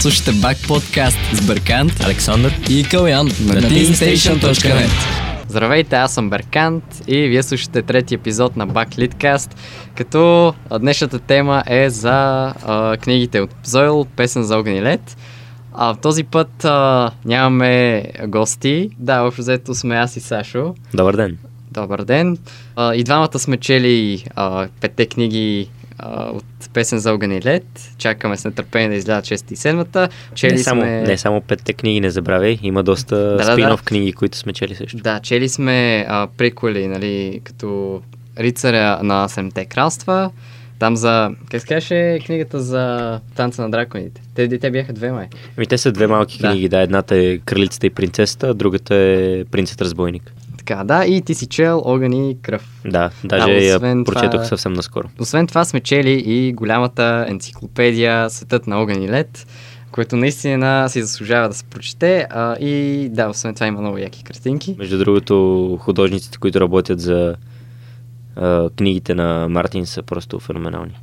Слушайте Бак подкаст с Бъркант, Александър и Калян на teamstation.net. Здравейте, аз съм Беркант и вие слушате трети епизод на Бак Литкаст, като днешната тема е за а, книгите от Зойл, песен за огън и лед. А този път а, нямаме гости. Да, общо взето сме аз и Сашо. Добър ден. Добър ден. А, и двамата сме чели а, петте книги а, от песен за огън и лед. Чакаме с нетърпение да излязат 6 и 7-та. Чели не, само, сме... не само петте книги, не забравяй. Има доста Да, да, спин-оф да. книги, които сме чели също. Да, чели сме а, приколи, нали, като Рицаря на Седемте кралства. Там за... Как се казваше книгата за танца на драконите? Те, те бяха две май. Ами те са две малки Да. книги. Да, едната е Кралицата и принцесата, а другата е Принцът разбойник. Така, да, и ти си чел Огън и кръв. Да, даже Да, я освен това- прочетох съвсем наскоро. Освен това сме чели и голямата енциклопедия Светът на огън и лед, което наистина си заслужава да се прочете. А, и да, освен това има много яки картинки. Между другото, художниците, които работят за а, книгите на Мартин са просто феноменални.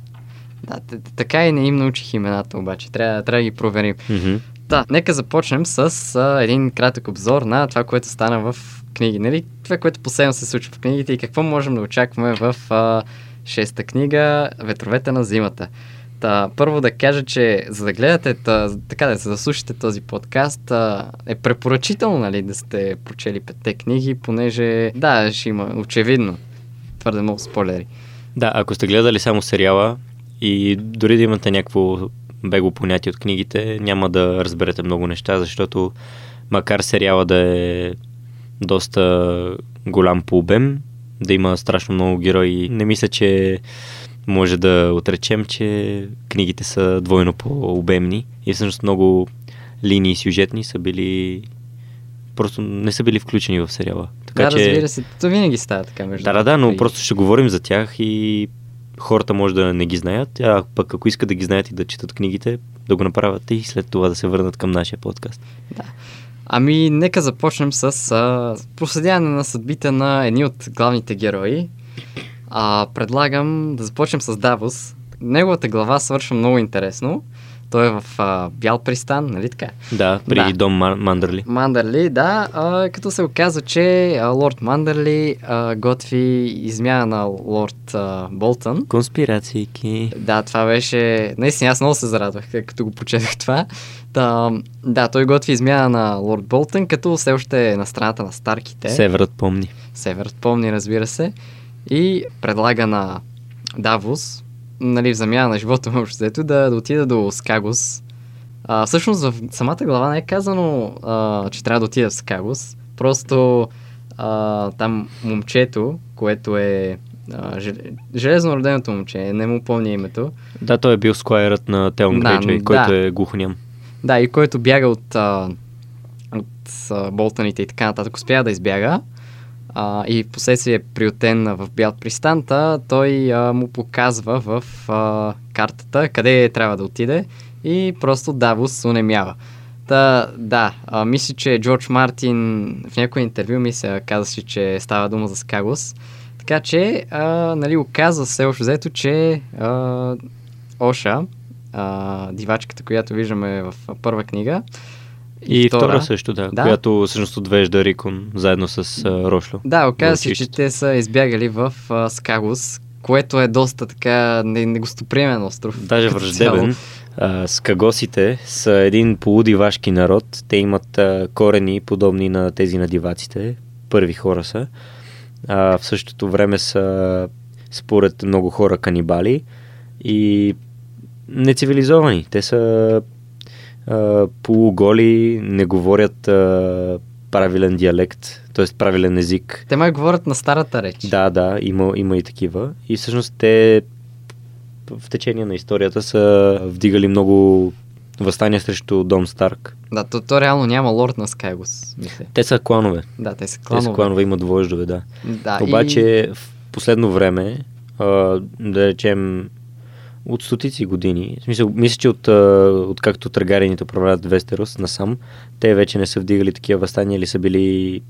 Да, така и не им научих имената, обаче. Трябва, трябва да ги проверим. Мгм. Да, нека започнем с а, един кратък обзор на това, което стана в книги. Нали? Това, което последно се случва в книгите и какво можем да очакваме в а, шеста книга Ветровете на зимата. Та, първо да кажа, че за да гледате, та, така да, за да слушате този подкаст, а, е препоръчително нали, да сте прочели петте книги, понеже, да, ще има очевидно твърде много спойлери. Да, ако сте гледали само сериала и дори да имате някакво бегло понятие от книгите, няма да разберете много неща, защото макар сериала да е доста голям по обем, да има страшно много герои, не мисля, че може да отречем, че книгите са двойно по-обемни и всъщност много линии сюжетни са били просто не са били включени в сериала. Така да, че... разбира се, то винаги става така между Да, да, да, но книги. просто ще говорим за тях и хората може да не ги знаят, а пък ако искат да ги знаят и да четат книгите, да го направят и след това да се върнат към нашия подкаст. Ами, нека започнем с а, проследяване на съдбите на едни от главните герои. А, предлагам да започнем с Давос. Неговата глава свършва много интересно. Той е в а, Бял пристан, нали така? Да, при Да. Дом Ман- Мандърли. Мандърли, да, а, като се оказа, че а, лорд Мандърли а, готви измяна на лорд а, Болтън. Конспирации. Да, това беше... Наистина, аз много се зарадвах, като го почетах това. Да, да, той готви измяна на лорд Болтън, като все още е на страната на Старките. Северът помни. Север, помни, разбира се. И предлага на Давос, нали, в замяна на живота му, взето, да, да отида до Скагос. А, всъщност в самата глава не е казано, а, че трябва да отида в Скагос. Просто а, там момчето, което е а, жел- железно роденото момче, не му помня името, Да, той е бил сквайрът на Телн Да, Грейджой, да. който е глухоням. Да, и който бяга от, а, от а, болтаните и така нататък, успя да избяга. А, и в последствие приютен в Бял пристанта, той а, му показва в а, картата къде трябва да отиде и просто Давос унемява. Та, да, а, мисля, че Джордж Мартин в някое интервю ми се каза си, че става дума за Скагос. Така че, а, нали, оказва се още взето, че а, Оша, а, дивачката, която виждаме в първа книга, И, втора, също, да, Да. която всъщност отвежда Рикон заедно с а, Рошло. Да, оказва до се, че те са избягали в а, Скагос, което е доста така не- негостоприемен остров. Даже враждебен. А, скагосите са един полудивашки народ. Те имат а, корени подобни на тези на диваците. Първи хора са. А, в същото време са според много хора канибали и нецивилизовани. Те са а, полуголи, не говорят а, правилен диалект, т.е. правилен език. Те май говорят на старата реч. Да, да, има, има и такива. И всъщност те в течение на историята са вдигали много възстания срещу Дом Старк. Да, то, то реално няма лорд на Скайгос, мисля. Те са кланове. Да, те са Те кланове. са кланове, имат вождове, да. Да, Обаче в последно време, а, да речем, от стотици години, в смисъл, мисля, че от, от както търгарените управляват Вестерос насам, те вече не са вдигали такива възстания или са били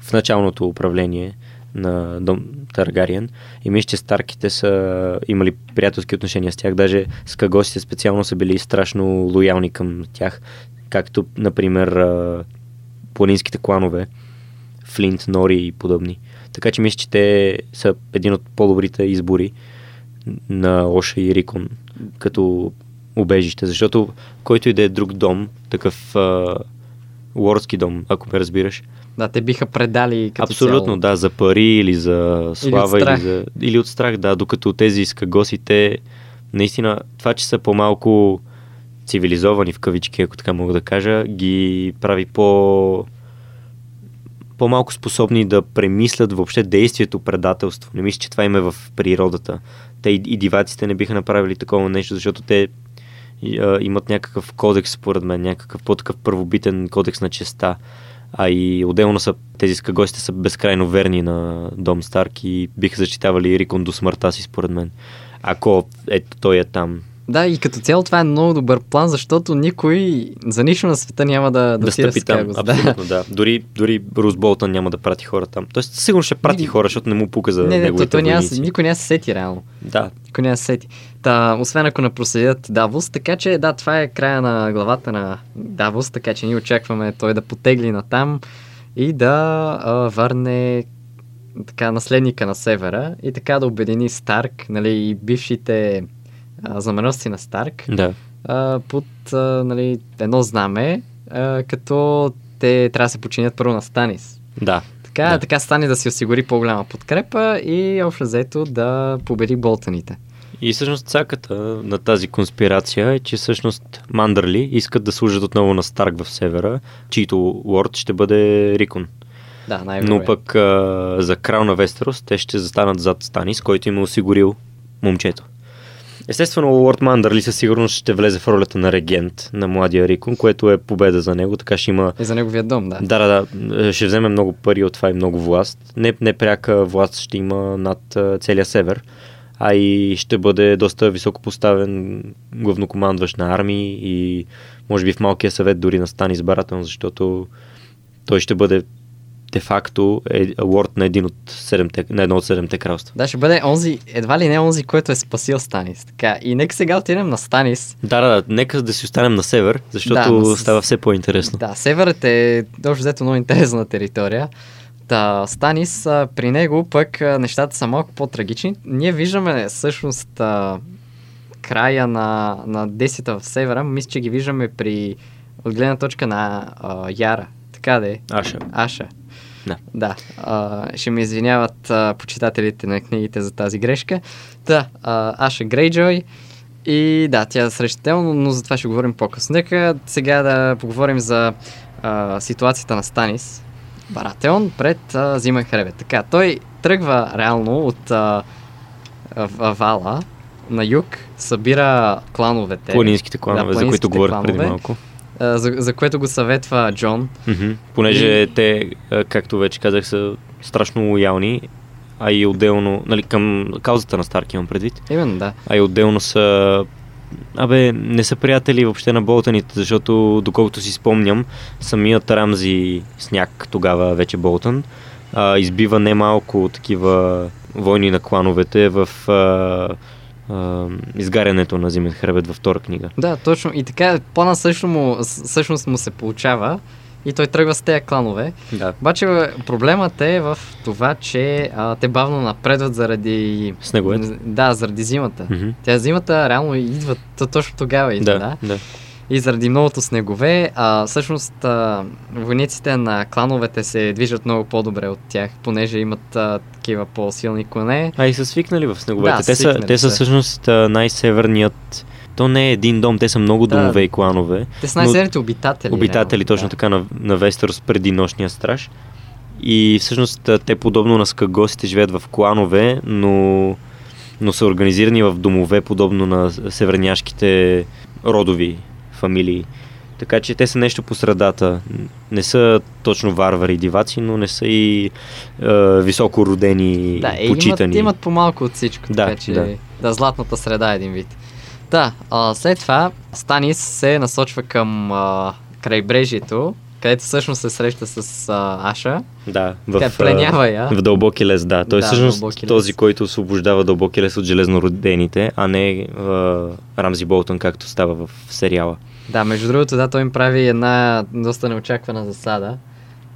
в началното управление на дом Таргариен. И мисля, че Старките са имали приятелски отношения с тях. Даже скагосите специално са били страшно лоялни към тях. Както, например, планинските кланове. Флинт, Нори и подобни. Така че мисля, че те са един от по-добрите избори на Оша и Рикон като убежище, защото който и да е друг дом, такъв а, лордски дом, ако ме разбираш, Да, те биха предали като Абсолютно, цяло. да, за пари или за слава, или, страх. за, или от страх, да, докато тези скагосите, наистина, това, че са по-малко цивилизовани в кавички, ако така мога да кажа, ги прави по по-малко способни да премислят въобще действието предателство. Не мисля, че това им е в природата. Те и, и диваците не биха направили такова нещо, защото те а, имат някакъв кодекс, според мен, някакъв по-такъв първобитен кодекс на честа. А и отделно са, тези скагосите са безкрайно верни на Дом Старк и биха защитавали Рикон до смъртта си, според мен. Ако ето той е там. Да, и като цяло това е много добър план, защото никой за нищо на света няма да, да, Да, стъпи там. Кагос. Абсолютно, да. Дори, дори Брус Болтън няма да прати хора там. Тоест, сигурно ще прати Не, хора, защото не му пука за Не, не, неговите той няма, никой няма се сети реално. Да, Никой няма се сети. Та, освен ако не проследят Давос, така че да, това е края на главата на Давос, така че ние очакваме той да потегли на там и да а, върне така наследника на севера и така да обедини Старк, нали, и бившите знаменосци на Старк да. а, под а, нали, едно знаме, а, като те трябва да се починят първо на Станис. Да. Така, Да. така стане да си осигури по-голяма подкрепа и общо взето да победи болтаните. И всъщност цаката на тази конспирация е, че всъщност Мандърли искат да служат отново на Старк в севера, чийто лорд ще бъде Рикон. Да, най Но пък а, за крал на Вестерос те ще застанат зад Станис, който им е осигурил момчето. Естествено, Лорд Мандърли със сигурност ще влезе в ролята на регент на младия Рикон, което е победа за него, така ще има И за неговия дом, да. Да, да, да. Ще вземе много пари от това и много власт. Не, не пряка власт ще има над а, целия север, а и ще бъде доста високо поставен главнокомандващ на армии и може би в малкия съвет дори на Станис Баратън, защото той ще бъде де-факто е, лорд на, един от седемте, на едно от седемте кралства. Да, ще бъде онзи, едва ли не онзи, който е спасил Станис. Така, и нека сега отидем на Станис. Да, да, да, нека да си останем на север, защото Да, става все по-интересно. Да, северът е общо взето много интересна територия. Та, Станис, а, при него пък а, нещата са малко по-трагични. Ние виждаме всъщност а, края на, на действията в севера. Мисля, че ги виждаме при от гледна точка на а, Яра. Така да е. Аша. Аша. Да. Да. А, ще ми извиняват а, почитателите на книгите за тази грешка. Да, а, Аша Грейджой. И да, тя среща Тел, но, за това ще говорим по-късно. Нека сега да поговорим за а, ситуацията на Станис Барателон пред а, Зимен Хребет. Така, той тръгва реално от а, в- Вала на юг, събира клановете. Планинските кланове, за които планинските говорих преди малко. За, за което го съветва Джон. Мгм. Понеже И- те, както вече казах, са страшно лоялни, а и отделно, нали, към каузата на Старк имам предвид, Именно, да. а и отделно са Абе, не са приятели въобще на Болтъните, защото доколкото си спомням, самият Рамзи Сняг, тогава вече Болтън, а, избива немалко такива войни на клановете в а, а, изгарянето на Зимен хребет във втора книга. Да, точно. И така плана също му, всъщност му се получава и той тръгва с тези кланове. Да. Обаче проблемът е в това, че а, те бавно напредват заради... Снеговете. Да, заради зимата. Мгм. Тя зимата реално идва то, точно тогава идва, да. Да, да. И заради многото снегове, а, всъщност а, войниците на клановете се движат много по-добре от тях, понеже имат а, такива по-силни коне. А и са свикнали в снеговете. Да, те, са, те са всъщност най-северният. То не е един дом, те са много Да. домове и кланове. Те са най-северните обитатели. Обитатели реално, точно да. така на, на Вестерос преди нощния страж. И всъщност те подобно на скагосите живеят в кланове, но, но са организирани в домове, подобно на северняшките родови фамилии. Така че те са нещо по средата. Не са точно варвари диваци, но не са и е, високо родени, Да, е, почитани. имат, имат по-малко от всичко, Да, така че да. да. златната среда е един вид. Да, а, след това Станис се насочва към а, крайбрежието, където всъщност се среща с а, Аша. Да, Тя в, пленява я. в дълбоки лес, да. Той Да, е всъщност лес. този, който освобождава дълбоки лес от железнородените, а не а, Рамзи Болтън, както става в сериала. Да, между другото, да, той им прави една доста неочаквана засада.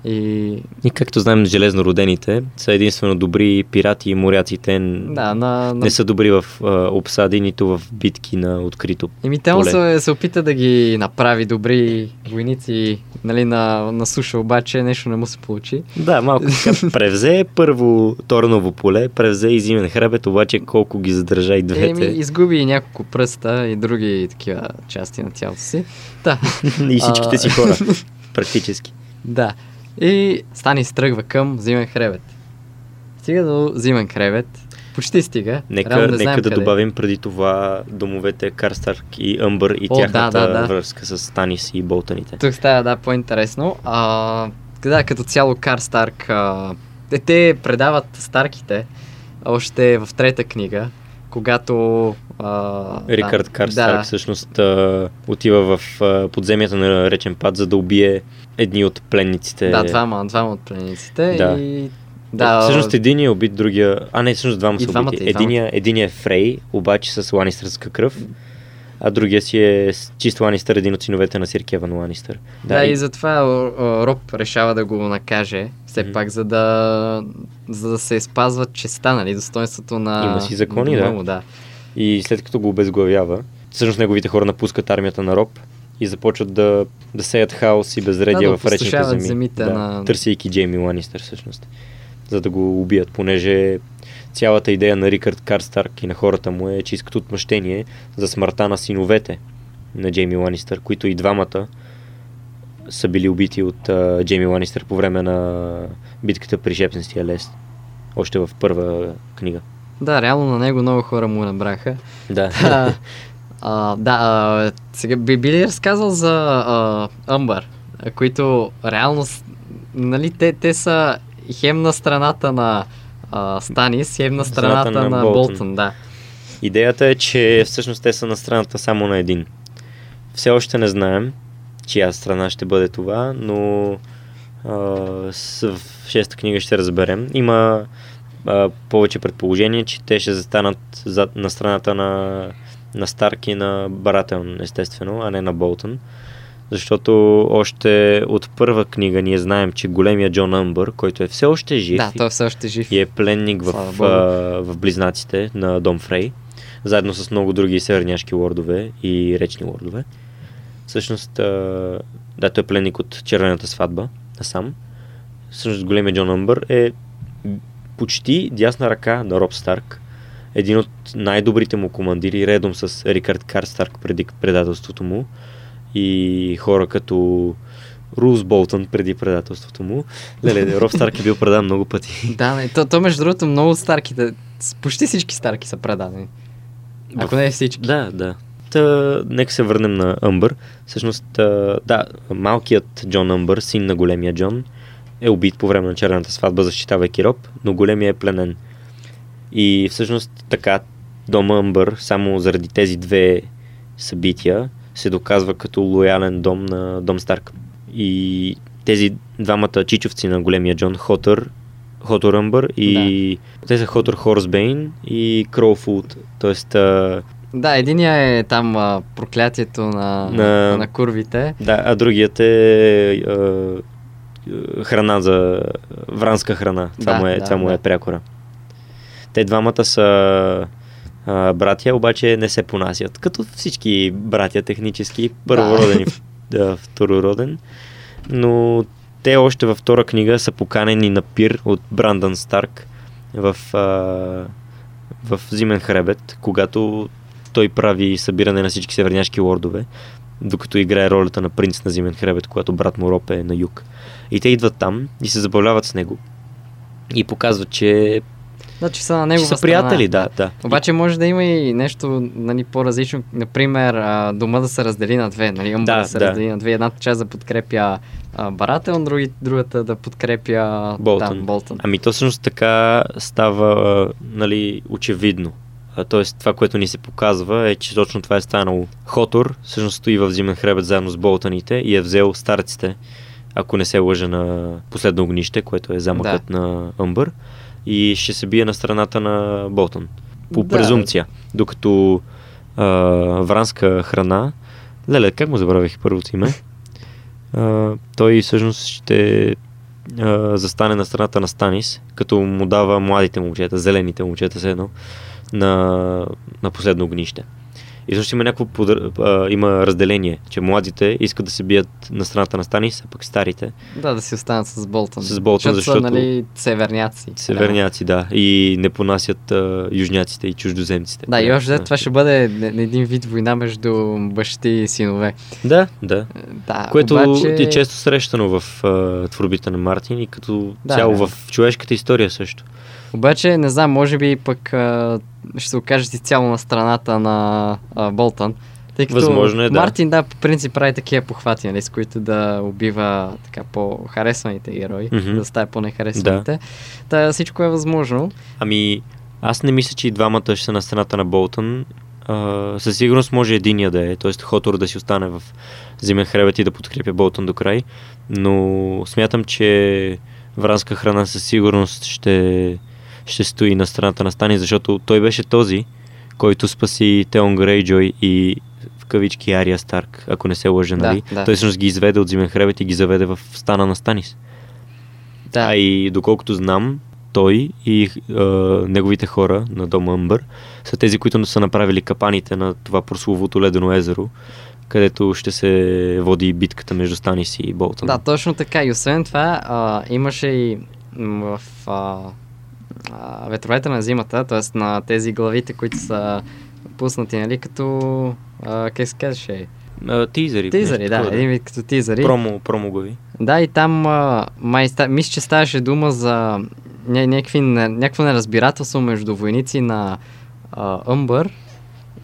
И И както знаем, железнородените са единствено добри пирати и моряци. Те н- да, на, на... не са добри в а, обсади, нито в битки на открито. Еми, поле. се, се опита да ги направи добри войници нали, на, на суша, обаче нещо не му се получи. Да, малко така превзе първо Торново поле, превзе и Зимен хребет, обаче колко ги задържа и двете. Еми, изгуби и няколко пръста и други такива части на тялото си. Да, и всичките си хора, практически. да. И Стани стръгва към Зимен хребет. Стига до Зимен хребет. Почти стига. Нека, Реално не нека да къде. е. добавим преди това домовете Карстарк и Амбър и О, да, тяхната да, да. връзка с Станис и Болтаните. Тук става, да, по-интересно. А, да, като цяло Кар Старк, а, те предават Старките още в трета книга, когато... А, Рикард да, Карстарк да, всъщност а, отива в а, подземията на речен пад, за да убие едни от пленниците. да, двама, двама от пленниците Да. и... Да, всъщност един е убит, другия... А не, всъщност двама И са двамата, убити. и. Единия, единия е Фрей, обаче с ланистърска кръв, а другия си е чист Ланистър, един от синовете на Сир Кеван Ланистър. Да, и затова а, а, Роб решава да го накаже, все Мгм. пак, за да, за да се спазва честа, нали, достоинството на... Има си закони, да. Му, да. И след като го обезглавява, всъщност неговите хора напускат армията на Роб и започват да, да сеят хаос и безредие Да, в речните земи. земите да, на- Търсейки Джейми Ланистър всъщност, за да го убият, понеже цялата идея на Рикард Карстарк и на хората му е, че искат отмъщение за смъртта на синовете на Джейми Ланистър, които и двамата са били убити от а, Джейми Ланистър по време на битката при Жепсенския лес. Още в първа книга. Да, реално на него много хора му набраха. Да. А, а, да, а, сега би, би ли разказал за а, Амбър, които реално, нали, те, те са хем на страната на а, Станис, хем на страната, Страната на на, Болтън. Болтън, да. Идеята е, че всъщност те са на страната само на един. Все още не знаем чия страна ще бъде това, но а, с, в шеста книга ще разберем. Има а, повече предположение, че те ще застанат зад, на страната на, на Старк и на Барателн, естествено, а не на Болтън. Защото още от първа книга ние знаем, че големия Джон Амбър, който е все още жив Да, той е все още жив. и е пленник в, Богу. в близнаците на Дом Фрей, заедно с много други северняшки лордове и речни лордове. Всъщност, да, той е пленник от червената сватба, насам. Всъщност, големия Джон Амбър е почти дясна ръка на Роб Старк, един от най-добрите му командири, редом с Рикард Карстарк преди предателството му и хора като Рус Болтън преди предателството му. Леле, Роб Старк е бил предан много пъти. Да, не, то, то между другото много старките, почти всички старки са предадени. Ако не всички. Да, да. Та, нека се върнем на Амбър. Всъщност, да, малкият Джон Амбър, син на големия Джон, е убит по време на черната сватба, защитавайки Роб, но големия е пленен. И всъщност така дома Амбър, само заради тези две събития, се доказва като лоялен дом на Дом Старк. И тези двамата чичовци на големия Джон, Хотър, Хотър Амбър и те са Хотър Хорсбейн и Кроуфулд. Тоест, Да, единия е там а, проклятието на, На- на курвите. Да, а другият е а, храна за вранска храна. Това, Да, му, е, да, това му да. е прякора. Те двамата са а, братя, обаче не се понасят. Като всички братя технически, първороден и да, второроден. Но те още във втора книга са поканени на пир от Брандън Старк в, а, в Зимен хребет, когато той прави събиране на всички северняшки лордове, докато играе ролята на принц на Зимен хребет, когато брат му Роп е на юг. И те идват там и се забавляват с него. И показват, че, Значи са на че негова са приятели, да, да. Обаче може да има и нещо нали, по-различно. Например, дома да се раздели на две. Нали, Да, да, се да. раздели на две. Едната част да подкрепя Барател, други, другата да подкрепя Болтън. Там, Болтън. Ами то всъщност така става нали, очевидно. Тоест това, което ни се показва е, че точно това е станало. Хотор всъщност стои в Зимен хребет заедно с Болтаните и е взел старците ако не се лъжа на последно огнище, което е замъкът да. на Амбър и ще се бие на страната на Болтън. По да. презумпция. Докато а, вранска храна, леле, как му забравих първото име? А, той всъщност ще а, застане на страната на Станис, като му дава младите момчета, зелените момчета, все едно, на, на последно огнище. И също има някакво подър... а, има разделение, че младите искат да се бият на страната на Станис, а пък старите. Да, да си останат с Болтън. С Болтън, защото... защото... Са, нали, северняци. Северняци, да. И не понасят а, южняците и чуждоземците. Да, и още това ще бъде един вид война между бащи и синове. Да, да. Да, Което обаче... е често срещано в а, творбите на Мартин и като Да, цяло да. в човешката история също. Обаче, не знам, може би пък а, ще се окажат изцяло на страната на а, Болтън. Тъй като Възможно е, да. Мартин, да, по принцип прави такива похвати, нали, с които да убива така по-харесваните герои, Мгм. да става по-нехаресваните. Та всичко е възможно. Ами, аз не мисля, че и двамата ще са на страната на Болтън. А, със сигурност може единия да е, т.е. Хотор да си остане в зимен хребет и да подкрепя Болтън до край, но смятам, че вранска храна със сигурност ще, ще стои на страната на Стани, защото той беше този, който спаси Теон Грейджой и в кавички Ария Старк, ако не се лъжа, Да, нали? да. Той всъщност ги изведе от зимен хребет и ги заведе в стана на Станис. Да, А и доколкото знам, той и а, неговите хора на дома Амбър са тези, които са направили капаните на това прословото ледено езеро, където ще се води битката между Станис и Болтън. да, точно така. И освен това, а, имаше и в а, а, ветровете на зимата, т.е. на тези главите, които са пуснати, нали, като... А, как се казваше? Тизъри, нещо да, такова, един вид като тизъри. Промо, промо глави. Да, и там а, май, ста, мисля, че ставаше дума за ня, някакви, някакво неразбирателство между войници на а, Умбър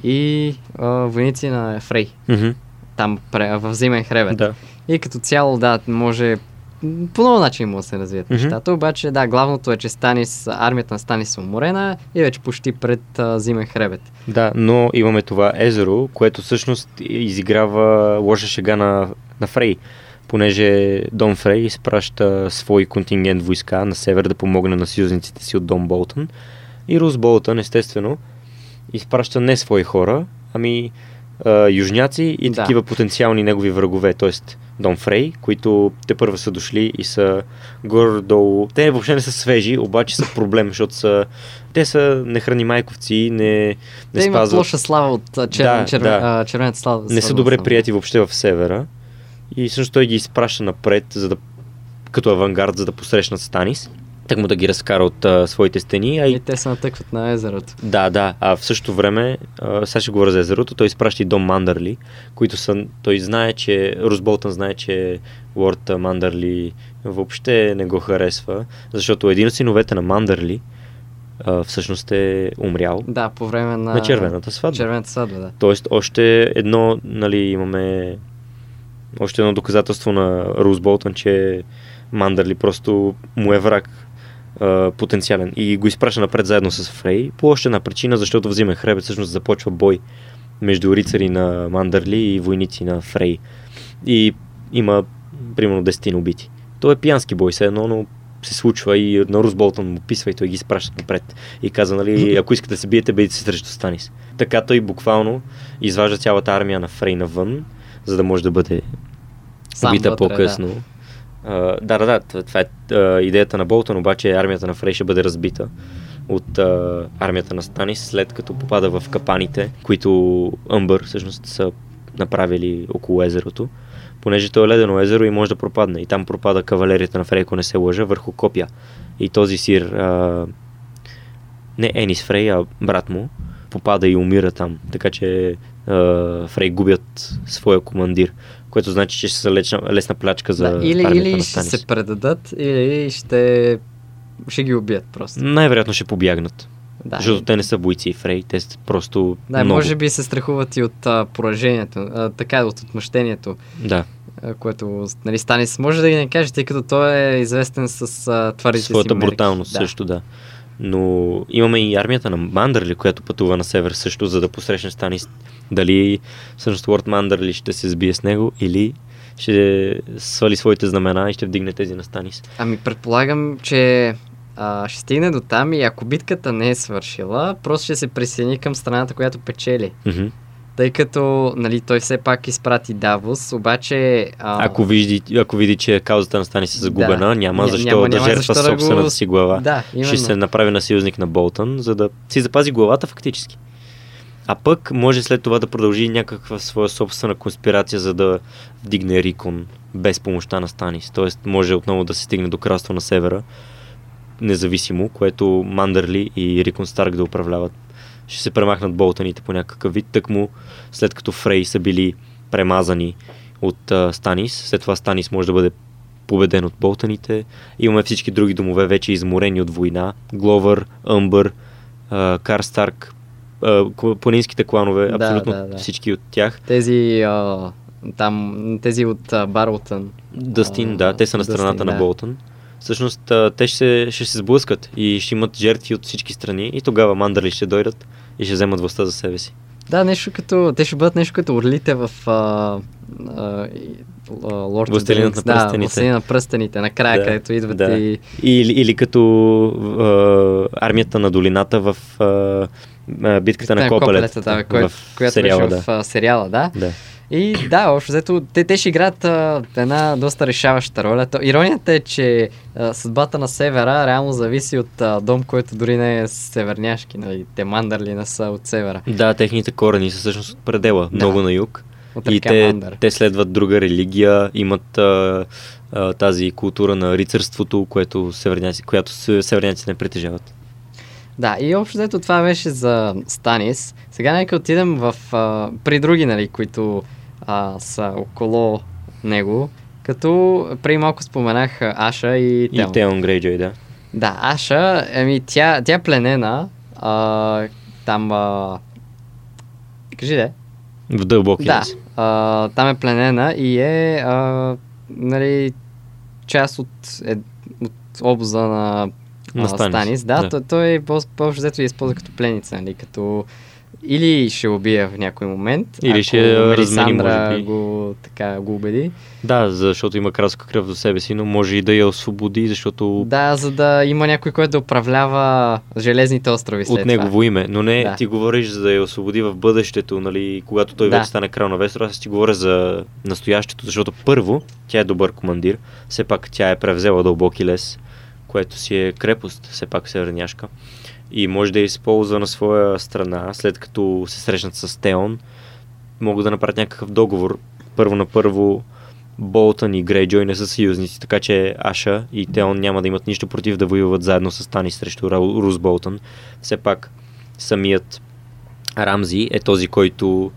и а, войници на Фрей. Мгм. Там пре, в зимен хребет. Да. И като цяло, да, може по много начин могат да се развият Мгм. нещата, обаче да, главното е, че Станис, армията на Станис е уморена и вече почти пред а, зимен хребет. Да, но имаме това езеро, което всъщност изиграва лоша шега на, на Фрей, понеже Дон Фрей изпраща свой контингент войска на север да помогне на съюзниците си от Дон Болтън. И Рус Болтън, естествено, изпраща не свои хора, ами а, южняци и Да. такива потенциални негови врагове, т.е. Дон Фрей, които те първа са дошли и са горе-долу... Те въобще не са свежи, обаче са проблем, защото са... Те са нехрани майковци, не, не Те имат спазват... лоша слава от а, чер... Да, червен... да. червената слава. Не са добре с това. прияти въобще в севера. И всъщност той ги изпраща напред, за да, като авангард, за да посрещнат Станис. Так му да ги разкара от а, своите стени. А И и... те се натъкват на езерото. Да, да. А в същото време, а, сега ще говоря за езерото, той изпраща и Дом Мандърли, които са... Той знае, че... Рус Болтън знае, че Лорд Мандърли въобще не го харесва, защото един от синовете на Мандърли а, всъщност е умрял Да, по време на... на червената сватба. Червената сватба, да. Тоест, още едно, нали, имаме още едно доказателство на Рус Болтън, че Мандърли просто му е враг а, потенциален и го изпраща напред заедно с Фрей по още една причина, защото в Зимен хребет всъщност започва бой между рицари на Мандърли и войници на Фрей. И има примерно 10 убити. То е пиянски бой, все едно, но се случва и на Рус Болтън му писва и той ги изпраща напред. И каза, нали, ако искате да се биете, бидете се срещу Станис. Така той буквално изважда цялата армия на Фрей навън, за да може да бъде Сам убита вътре, по-късно. Да, да, да, това- е идеята на Болтън, обаче армията на Фрей ще бъде разбита от а, армията на Станис, след като попада в капаните, които Амбър всъщност са направили около езерото, понеже то е ледено езеро и може да пропадне. И там пропада кавалерията на Фрей, ако не се лъжа, върху копия. И този сир, а, не Енис Фрей, а брат му, попада и умира там. Така че а, Фрей губят своя командир, което значи, че ще са лесна, лесна плячка за да или, или ще се предадат, или ще, ще ги убият просто. Най-вероятно ще побягнат. Да, Защото те не са бойци Фрей, те са просто да много. може би се страхуват и от а, поражението, а, така от отмъщението, Да, а, което нали, Станис може да ги не каже, тъй като той е известен с а, твърдите своята си бруталност да. също, да. Но имаме и армията на Мандърли, която пътува на север също, за да посрещне Станис. Дали всъщност Лорд Мандърли ще се сбие с него или ще свали своите знамена и ще вдигне тези на Станис. Ами предполагам, че а, ще стигне до там и ако битката не е свършила, просто ще се присъедини към страната, която печели. Мгм. Тъй като нали, той все пак изпрати Давос, обаче... А, Ако, види, ако види, че каузата на Станис е загубена, Да. няма Ня- защо няма- да няма жертва защо да го- собствената си глава. Да, именно. ще се направи на съюзник на Болтън, за да си запази главата фактически. А пък може след това да продължи някаква своя собствена конспирация, за да вдигне Рикон без помощта на Станис. Тоест може отново да се стигне до кралство на севера, независимо, което Мандърли и Рикон Старк да управляват. Ще се премахнат болтаните по някакъв вид, тъкмо след като Фрей са били премазани от а, Станис. След това Станис може да бъде победен от болтаните. Имаме всички други домове вече изморени от война. Гловър,Ъмбър, а, Кар Старк, а, планинските кланове, Да, абсолютно да, да. всички от тях. Тези, а, там, тези от а, Барлтън. Дъстин, А, да, те са на Дъстин, страната на да. Болтън. Всъщност, а, те ще се, ще се сблъскат и ще имат жертви от всички страни и тогава мандърли ще дойдат и ще вземат властта за себе си. Да, нещо като... Те ще бъдат нещо като орлите в... А, а, Властелинът Rings. на Да, пръстените. Властелин на пръстените, накрая, Да, където идват да. и... Или, или като а, армията на долината в а, а, битката на копелета, да, кое, в която сериала. беше да. в а, сериала, да. да. И да, общо взето, те, те ще играят а, една доста решаваща роля. То, иронията е, че а, съдбата на севера реално зависи от а, дом, който дори не е северняшки. Нали? Те мандърли не са от севера. Да, техните корени са всъщност от предела, Да. много на юг. От И те, Мандър. те следват друга религия, имат а, а, тази култура на рицарството, което северняци, която се- северняци не притежават. Да, и общо взето това беше за Станис. Сега нека отидем в, а, при други, нали, които а, са около него. Като преди малко споменах Аша и И Теон. Теон Грейджой, да. Да, Аша, еми тя, тя е пленена. А, там... А... Кажи де. В дълбоки Да, а, там е пленена и е а, нали, част от, е, от обоза на, На Станис, Станис. Да, да. Той, той по- по-общо взето я използва като пленица, нали, като или ще убие в някой момент, Или ако ще размени, може би. го, така, го убеди. Да, защото има кралска кръв до себе си, но може и да я освободи, защото Да, за да има някой, който да управлява железните острови след от негово име. Но не, Да. ти говориш за да я освободи в бъдещето, нали, когато той Да. вече стане крал на Вестерос, аз ти говоря за настоящето, защото първо, тя е добър командир, все пак тя е превзела дълбоки лес, което си е крепост, все пак северняшка. И може да я използва на своя страна, след като се срещнат с Теон, могат да направят някакъв договор. Първо на първо Болтън и Грейджой не са съюзници, така че Аша и Теон няма да имат нищо против да воюват заедно с Тани срещу Рус Болтън. Все пак самият Рамзи е този, който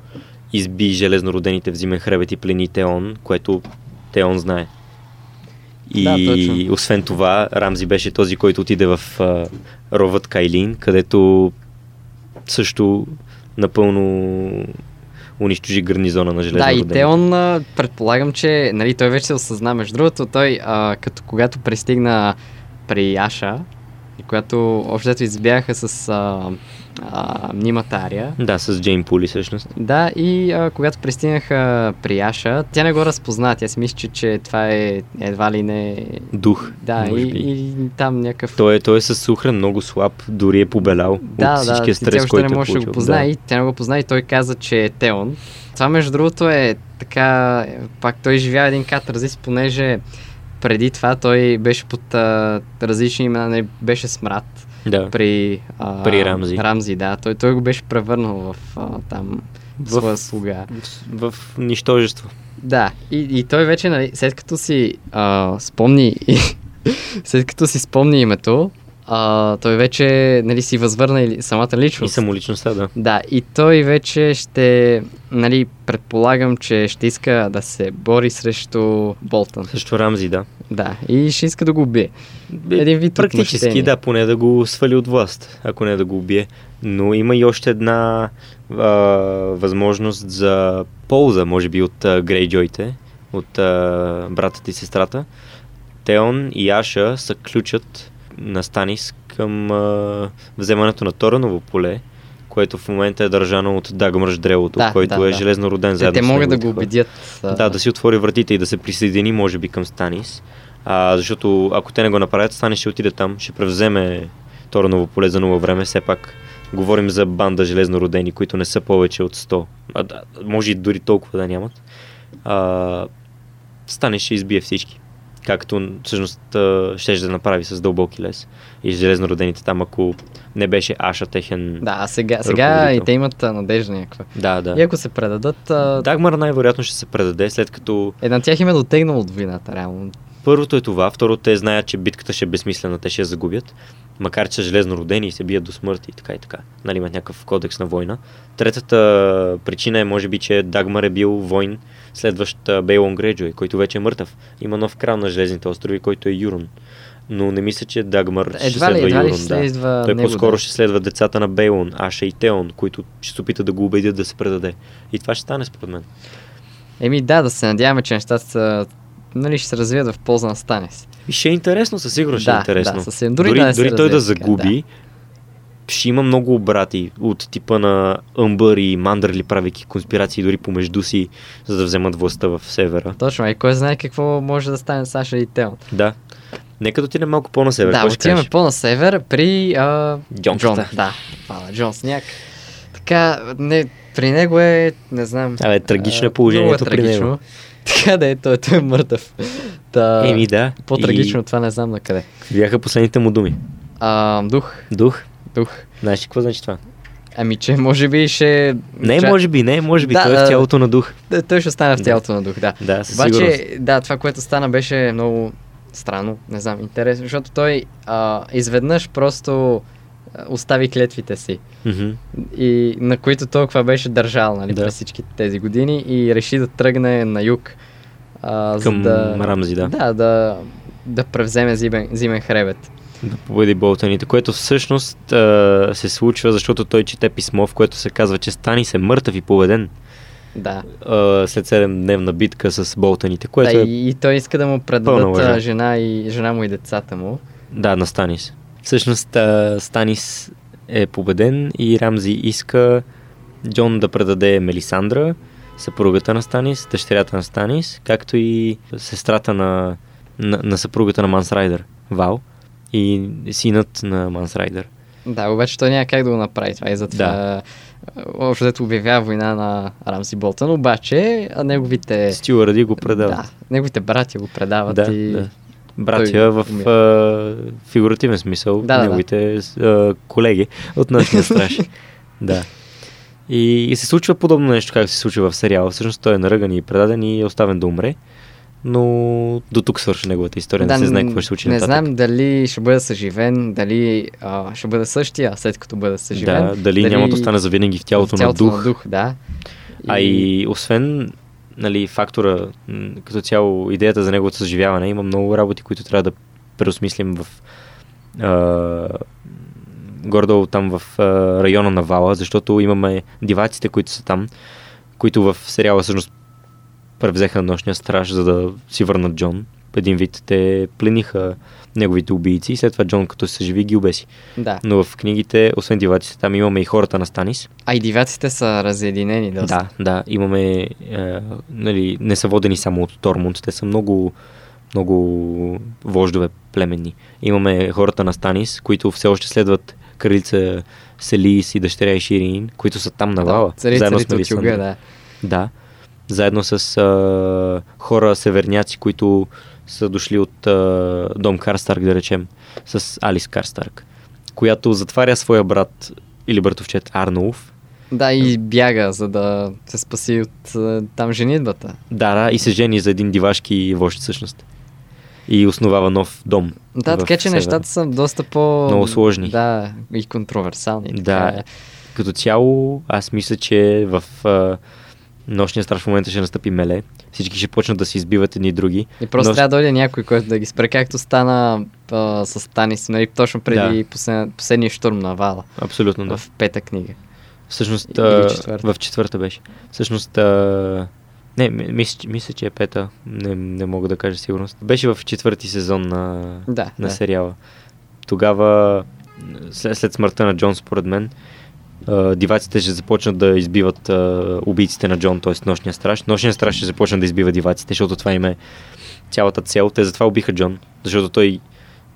изби железнородените в зимен хребет и плени Теон, което Теон знае. И Да, точно. освен това, Рамзи беше този, който отиде в а, ровът Кайлин, където също напълно унищожи гарнизона на Да, железнородените. и Теон, предполагам, че нали, той вече се осъзна. Между другото, той, а, като когато пристигна при Аша, и когато общо избягаха с а, а, Нимата Ария, Да, с Джейн Пули всъщност. да, и а, когато пристигнаха при Аша, тя не го разпозна. Тя си мисли, че, това е едва ли не... Дух. Да, и, би. и, там някакъв... Той е, той е със сухрен, много слаб, дори е побелял Да, от да, всичкия тя стрес, още който не е може да го Да. и тя не го позна и той каза, че е Теон. Това между другото е така, пак той живя един катарзис, понеже преди това той беше под а, различни имена, не беше смрад Да. при, а, При Рамзи. Рамзи, да. Той, той го беше превърнал в а, там В- своя слуга. В, в нищожество. Да, и, и той вече, нали, след като си а, спомни, след като си спомни името, а, той вече, нали, си възвърна или самата И личност. самоличността, да. Да, и той вече ще, нали, предполагам, че ще иска да се бори срещу Болтън. Също Рамзи, да. Да, и ще иска да го убие. Един вид Практически, отмъщение. да, поне да го свали от власт, ако не да го убие. Но има и още една а, възможност за полза, може би, от а, Грейджойте, от а, братът и сестрата. Теон и Аша са ключът на Станис към а, вземането на Тороново поле, което в момента е държано от Дагмърш Дрелото, Да, който да, е да. железно роден Те, заедно те с могат да го хора. убедят. Да, да си отвори вратите и да се присъедини, може би, към Станис. А, защото ако те не го направят, Станис ще отиде там, ще превземе Тороново поле за ново време. Все пак говорим за банда железнородени, които не са повече от 100. А, да, може и дори толкова да нямат. А, Станис ще избие всички. Както всъщност щеше да направи с дълбоки лес. И железнородените там, ако не беше Аша техен... Да, сега, сега и те имат надежда някаква. да. да. И ако се предадат, а, Дагмар най-вероятно ще се предаде, след като е, на тях им е дотегнало от вината, реално. Първото е това, второто те знаят, че битката ще е безсмислена, те ще я загубят, макар че са железно родени и се бият до смърт и така и така. Нали, имат някакъв кодекс на война. Третата причина е, може би, че Дагмар е бил войн следващ Бейлон Греджой, който вече е мъртъв. Има нов крал на железните острови, който е Юрон. Но не мисля, че Дагмар ще Едва ли, следва едва ли Юрон. ще да. следва Той него, по-скоро да. ще следва децата на Бейлон, Аша и Теон, които ще се опитат да го убедят да се предаде. И това ще стане според мен. Еми да, да се надяваме, че нещата са, нали, ще се развият в полза на Станис. И ще е интересно, със сигурност ще е Да, интересно. да, със. Дори дори, да дори той да загуби, ще има много обрати от типа на Умбър и Мандърли, правейки конспирации дори помежду си, за да вземат властта в севера. Точно, и кой знае какво може да стане Саша и Теон. Да. Нека да отидем малко по-на север. Да, отиваме по-на север при а, Джонката. Джон. Да, Пала Джон Сняг. Така, не, при него е, не знам. Абе, трагично е положението е при трагично. него. Така да е, той, той е мъртъв. Та, Еми да. По-трагично от това не знам на къде. И бяха последните му думи. А, дух, Дух. Дух. Знаеш какво значи това? Ами, че може би ще... Не ча- може би, не може би. Да, той е в тялото на дух. Да, той ще остане в Да. тялото на дух, да. Да, със Обаче, сигурност. да, това, което стана, беше много странно, не знам, интересно, защото той а, изведнъж просто остави клетвите си, Мгм. и на които толкова беше държал нали, Да. през всички тези години и реши да тръгне на юг. А, Към за да, Рамзи, да. Да, да, да превземе зимен, зимен хребет. Да победи Болтаните, което всъщност а, се случва, защото той чете писмо, в което се казва, че Стани се мъртъв и победен Да. а, след 7-дневна битка с Болтаните, което да е и, той иска да му предадат жена, и, жена му и децата му. да, на Станис. Всъщност а, Станис е победен и Рамзи иска Джон да предаде Мелисандра, съпругата на Станис, дъщерята на Станис, както и сестрата на, на, на съпругата на Манс Райдер, Вал, и синът на Манс Райдер. Да, обаче той няма как да го направи това и затова Да. общо взето обявява война на Рамси Болтън, обаче а неговите, Стюарди го предават. да, неговите братя го предават Да, и да. Братя в умира. а, фигуративен смисъл, Да, да, да. неговите а, колеги от нашия страж. да. И, и се случва подобно нещо, както се случва в сериала. Всъщност той е наръган и предаден и е оставен да умре. Но до тук свърши неговата история. не се знае какво ще случи не нататък. знам дали ще бъде съживен, дали а, ще бъде същия след като бъде съживен. Да, дали, няма да остане завинаги в тялото, в тялото на дух. на дух, да. А и освен нали, фактора, като цяло идеята за неговото съживяване, има много работи, които трябва да преосмислим в а, гордо там в а, района на Вала, защото имаме диваците, които са там, които в сериала всъщност превзеха нощния страж, за да си върнат Джон. Един вид те плениха неговите убийци и след това Джон, като се съживи, ги обеси. да. Но в книгите, освен диваците, там имаме и хората на Станис, А и диваците са разединени доста. да, да, имаме, е, нали, не са водени само от Тормунд, те са много, много вождове племенни. Имаме хората на Станис, които все още следват кралица Селис и дъщеря и Ширин, които са там на Вала. цари, заедно с Мелисандра. да. Да, заедно с а, хора северняци, които са дошли от а, дом Карстарк, да речем, с Алис Карстарк, която затваря своя брат или братовчет Арнолф, Да, и бяга, за да се спаси от а, там женитбата. Да, да, и се жени за един дивашки вожд всъщност. И основава нов дом. Да, така че севера. нещата са доста по... Много сложни. Да, и контроверсални. Да. Така е. Като цяло, аз мисля, че в а, нощния страж в момента ще настъпи меле. Всички ще почнат да се избиват едни и други. И просто Но- трябва да дойде някой, който да ги спре, както стана а, с Танис, нали, точно преди Да. послед, последния штурм на Вала Абсолютно, да. в пета книга. Всъщност, а, четвърта. в четвърта беше. Всъщност, а, не, ми- мисля, мисля, че е пета. Не, не мога да кажа сигурност. Беше в четвърти сезон на, Да, на да. сериала. Тогава, след, след смъртта на Джон, според мен, а, диваците ще започнат да избиват а, убийците на Джон, т.е. нощния страж. Нощния страж ще започне да избива диваците, защото това им е цялата цел. Те затова убиха Джон, защото той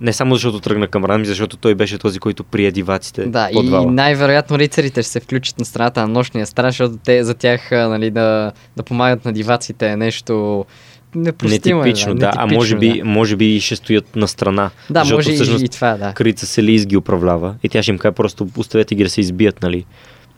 не само защото тръгна към Рами, защото той беше този, който прие диваците Да, и най-вероятно рицарите ще се включат на страната на нощния страж, защото те за тях нали, да, да помагат на диваците е нещо непростимо. е, Нетипично, да. А нетипично, може би, може би ще стоят на страна. Да, защото може всъщност и, и това, да. Крица Селиз ги управлява и тя ще им каже просто оставете ги да се избият, нали.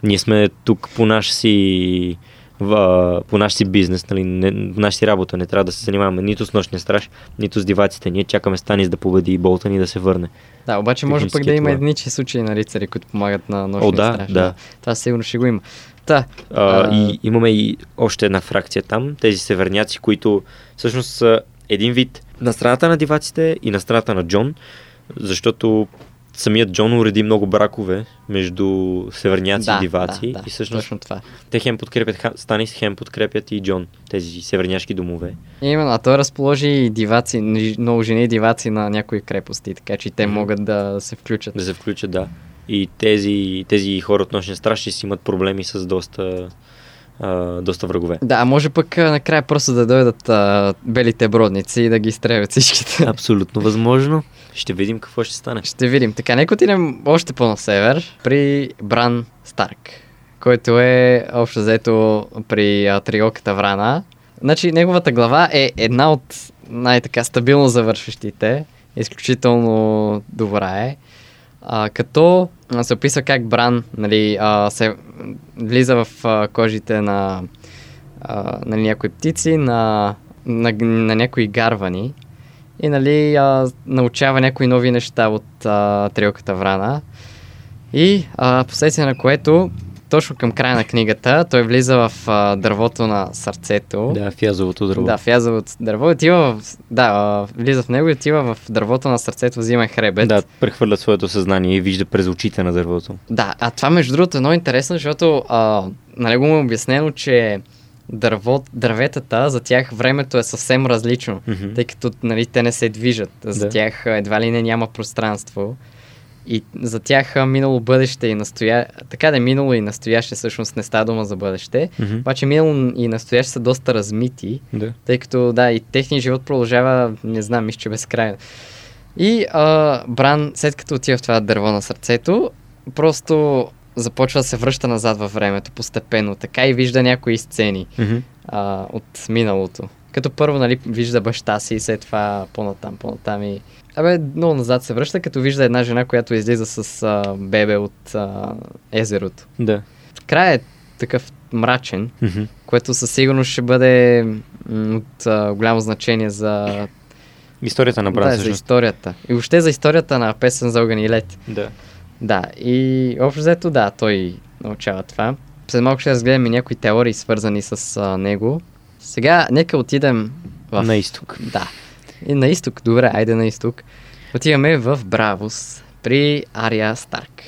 Ние сме тук по наш си в, по наш си бизнес, нали, не, по наша си работа. Не трябва да се занимаваме нито с нощния страж, нито с диваците. Ние чакаме Станис да победи и Болтън и да се върне. Да, обаче може пък да има това. едничи случаи на рицари, които помагат на нощния О, да, страж. да. Това сигурно ще го има. Та, А, а, и имаме и още една фракция там, тези северняци, които всъщност са един вид на страната на диваците и на страната на Джон, защото самият Джон уреди много бракове между северняци да, и диваци да, да, и всъщност точно това. те хем подкрепят Станис, хем подкрепят и Джон, тези северняшки домове. И Именно, а той разположи и диваци, много жени диваци на някои крепости, така че и те могат да се включат. Да се включат, да. И тези, тези хора от нощния страж ще си имат проблеми с доста, а, доста врагове. Да, може пък а, накрая просто да дойдат а, белите бродници и да ги изтребят всичките. Абсолютно възможно. Ще видим какво ще стане. Ще видим. Така, нека отидем още по-на север при Бран Старк, който е общо взето при а, триоката Врана. Значи, неговата глава е една от най-така стабилно завършващите. Изключително добра е. А, като се описва как Бран нали, а, се влиза в а, кожите на, а, на някои птици, на, на, на някои гарвани и нали, а, научава някои нови неща от а, Трилката Врана. И а, последствие на което, точно към края на книгата, той влиза в а, дървото на сърцето. Да, фязовото дърво. Да, вляза от дърво, отива в, да, а, влиза в него и отива в дървото на сърцето, взима хребет. Да, прехвърля своето съзнание и вижда през очите на дървото. Да, а това между другото е много интересно, защото а, на него му е обяснено, че дърво, дърветата, за тях времето е съвсем различно, Мгм. тъй като нали, те не се движат. За Да. тях едва ли не няма пространство. И за тях минало бъдеще и настоя... Така да е минало и настояще, всъщност не става дума за бъдеще. Мгм. Обаче минало и настояще са доста размити. Да. Тъй като, да, и техният живот продължава, не знам, мисля, че безкрайно. И а, Бран, след като отива в това дърво на сърцето, просто започва да се връща назад във времето постепенно. Така и вижда някои сцени Мгм. а, от миналото. Като първо, нали, вижда баща си и след това по-натам, по-натам и... Абе, много назад се връща, като вижда една жена, която излиза с а, бебе от а, езерото. Да. Край е такъв мрачен, Мгм. което със сигурност ще бъде м, от а, голямо значение за, Историята на Бран, да, за историята. И въобще за историята на песен за огън и лед. Да. Да, и общо взето да, той научава това. След малко ще разгледаме някои теории, свързани с а, него. Сега, нека отидем в... На изток. Да. И на изток, добре, айде на изток. Отиваме в Бравус при Ария Старк.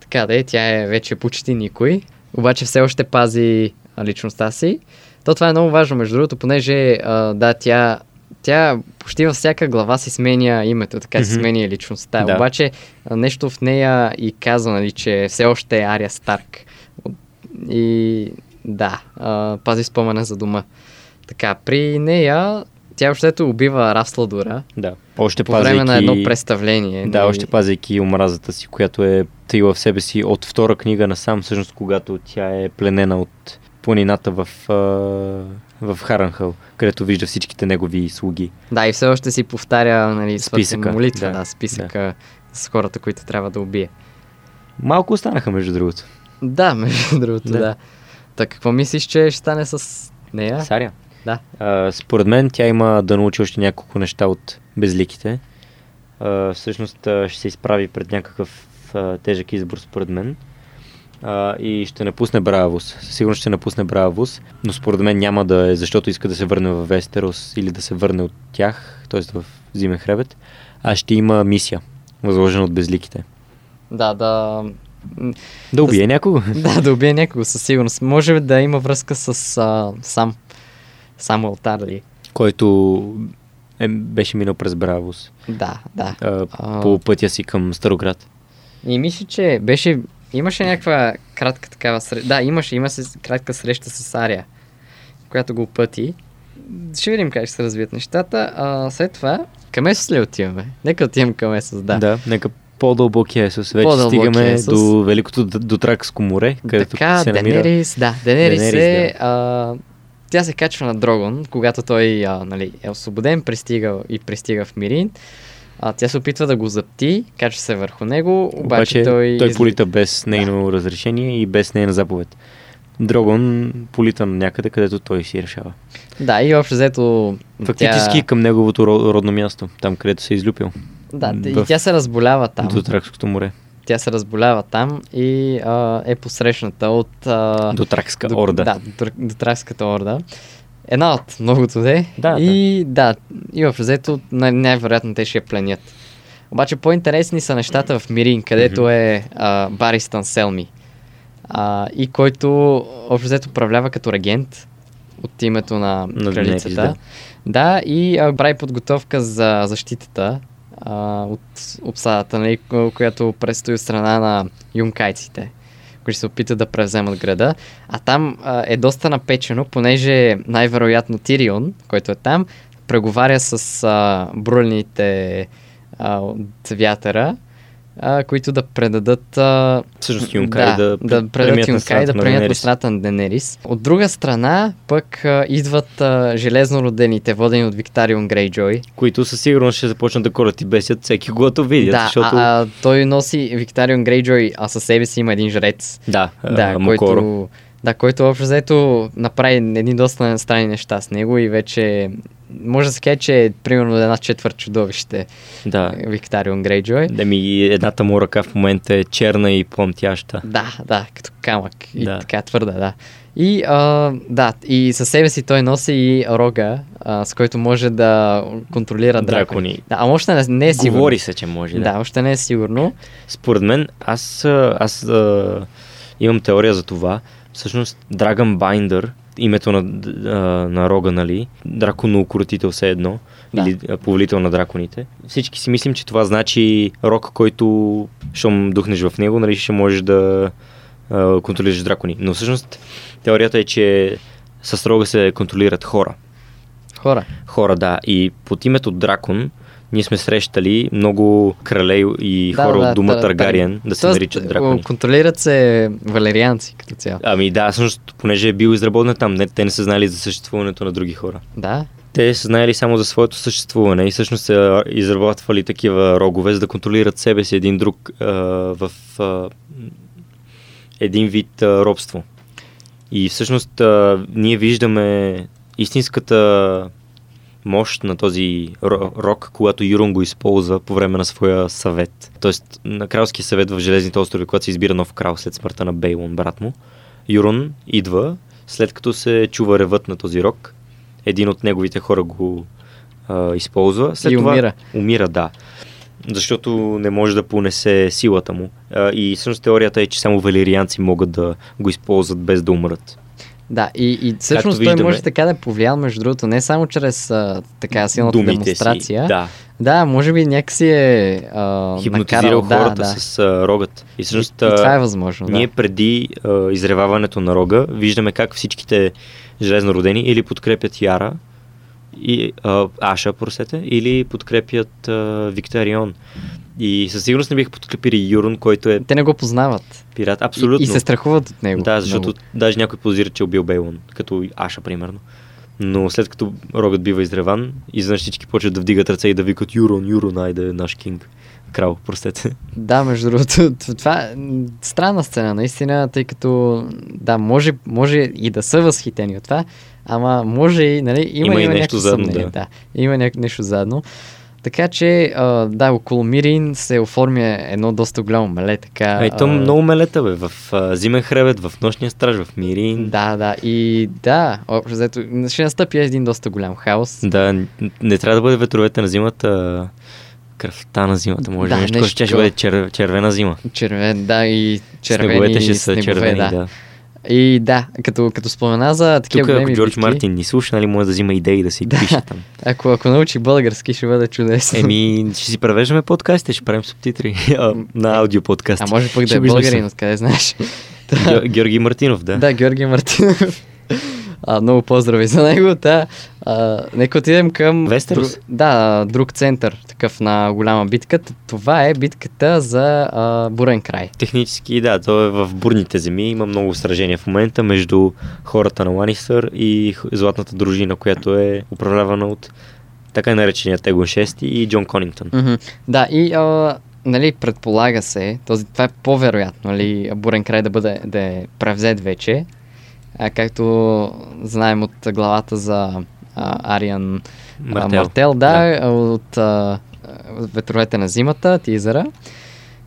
Така да е, тя е вече почти никой, обаче все още пази личността си. То това е много важно, между другото, понеже а, да, тя, тя почти във всяка глава си сменя името, така си Мгм. сменя личността. Да. Обаче нещо в нея и казва, нали, че все още е Ария Старк. И да, а, пази спомена за дома. Така, при нея тя общото убива Расладора Да. Още по време на едно представление. Да, нали? още пазейки омразата си, която е таила в себе си от втора книга насам, всъщност когато тя е пленена от планината в, в Харанхъл, където вижда всичките негови слуги. Да, и все още си повтаря нали, Списъка, молитва, да, да, да списъка с хората, които трябва да убие. Малко останаха, между другото. Да, между другото, Да. да. Така, какво мислиш, че ще стане с нея? Саря. Да. А, според мен тя има да научи още няколко неща от безликите. А, всъщност а, ще се изправи пред някакъв а, тежък избор, според мен. А, и ще напусне Бравус. Със сигурност ще напусне Бравус, но според мен няма да е, защото иска да се върне в Вестерос или да се върне от тях, т.е. в Зимен хребет, а ще има мисия, възложена от безликите. Да, да. Да убие някого. Да, да убие някого със сигурност. Може да има връзка с а, сам. Самуел Тарли. който е, беше минал през Бравус Да, да. а, по пътя си към Староград. И мисля, че беше имаше някаква кратка такава среща. Да, имаше, има се кратка среща с Ария, която го пъти. Ще видим как ще се развият нещата. А, след това, към Есос ли отиваме? Нека отивам към Есос, да. да нека по-дълбокия Есус. Вече По-дълбокия стигаме Есус. до Великото Дотракско море, където така, се намира... Денерис, да, Денерис, Денерис, е... А, тя се качва на Дрогон, когато той а, нали, е освободен, пристига и пристига в Мирин. А, тя се опитва да го запти, качва се върху него, обаче, Обаче той... той полита без нейно разрешение и без нейна заповед. Дрогон полита на някъде, където той си решава. Да, и общо взето... Фактически тя... към неговото ро- родно място, там където се е излюпил. Да, и в- тя се разболява там. До Тракското море. Тя се разболява там и а, е посрещната от... А, До Тракска до- орда. Да, до, Тр- до Тракската орда. Една от многото де. Да, и да, и в взето най- най-вероятно те ще я пленят. Обаче по-интересни са нещата в Мирин, където е а, Баристан Селми. А, и който общо взето управлява като регент от името на, На кралицата. Денерис, да. и а, прави подготовка за защитата а, от обсадата, нали, ко- която предстои от страна на юнкайците, които се опитат да превземат града. А там а, е доста напечено, понеже най-вероятно Тирион, който е там, преговаря с а, брулените а, от вятъра, а, които да предадат а, Всъщност Юнкай да, да преминат предадат Юнкай да на преминат страната на Денерис. От друга страна, пък а, идват а, железнородените, водени от Виктарион Грейджой. които със сигурност ще започнат да корат и бесят всеки, когато видят, да, защото... а, а, той носи Виктарион Грейджой, а със себе си има един жрец. да, да, а, който, да, който общо взето направи едни доста странни неща с него и вече може да се каже, че е примерно една четвърт чудовище Да. Виктарион Грейджой. Да ми едната му ръка в момента е черна и плъмтяща. Да, да, като камък и Да. така твърда, да. И а, да, и със себе си той носи и рога, а, с който може да контролира дракони. Дракони. Да, а още не, не е сигурно. Говори се, че може, да. Да, още не е сигурно. Според мен, аз, аз а, имам теория за това. Всъщност, Dragon Binder, името на, на рога, нали? Драконоукротител все едно. Да. Или повелител на драконите. Всички си мислим, че това значи рок, който, щом духнеш в него, нали, ще можеш да а, контролираш дракони. Но всъщност, теорията е, че с рога се контролират хора. Хора. Хора, да. И под името Дракон ние сме срещали много крале и Да, хора да, от дома та- Таргариен да се Тоест, наричат дракони. Контролират се валерианци като цяло. Ами да, всъщност, понеже е бил изработен там, не, те не са знали за съществуването на други хора. Да. Те са знаели само за своето съществуване и всъщност са изработвали такива рогове, за да контролират себе си един друг а, в а, един вид а, робство. И всъщност а, ние виждаме истинската мощ на този ро- рок, когато Юрон го използва по време на своя съвет. Тоест на кралския съвет в Железните острови, когато се избира нов крал след смъртта на Бейлон, брат му. Юрон идва, след като се чува ревът на този рок, един от неговите хора го а, използва. След И това, умира. Умира, да. Защото не може да понесе силата му. А, и всъщност теорията е, че само валерианци могат да го използват без да умрат. Да, и, и всъщност той може така да повлиял, между другото, не само чрез а, така силната Думите демонстрация. си. Да. да, може би някакси е а, Хипнотизирал накарал, хората да, да. с а, рогът. И И, всъщност и а, това е възможно, Ние да. преди а, изреваването на рога виждаме как всичките железнородени или подкрепят Яра и а, Аша, просете, или подкрепят а, Викторион. И със сигурност не биха подкрепили Юрон, който е Те не го познават. пират. Абсолютно. И, и се страхуват от него. Да, защото много. даже някой позира, че е убил Бейлон, като Аша, примерно. Но след като рогът бива изреван, изведнъж всички почват да вдигат ръце и да викат Юрон, Юрон, айде наш кинг. Крал, простете. Да, между другото, това е странна сцена, наистина, тъй като, да, може, може и да са възхитени от това, ама може и, нали, има, Има и нещо съмнение, да. да. Има ня- нещо задно. Така че, а, да, около Мирин се оформя едно доста голямо меле, така. А и то а, много мелета, бе. В а, Зимен хребет, в Нощния страж, в Мирин. Да, да, и да, общо взето, ще настъпи един доста голям хаос. Да, не трябва да бъде ветровете на зимата, кръвта на зимата. Може Да, нещо, нещо ще бъде чер, червена зима. Червен, да, и червени Снеговете ще са снегове, червени, да. да. И да, като, като спомена за такива Тук, ако големи Джордж битки, Мартин ни слуша, нали, може да взима идеи да си Да. пише там. ако, ако научи български, ще бъде чудесно. Еми, ще си превеждаме подкастите, ще правим субтитри на аудио подкасти. а може пък да е българин, откъде знаеш. Геор- Георги Мартинов, да. Да, Георги Мартинов. А, много поздрави за него. Да. А, нека отидем към... Вестерос? дру- Да, друг център, такъв на голяма битка. Това е битката за а, Бурен край. Технически, да, то е в бурните земи. Има много сражения в момента между хората на Ланистър и златната дружина, която е управлявана от така нареченият Егон 6 и Джон Конингтон. Мгм. Да, и а, нали, предполага се, този, това е по-вероятно, нали, Бурен край да бъде да е превзет вече, а, както знаем от главата за а, Ариан Мартел, Мартел. Мартел да, да. от а, ветровете на зимата, тизера.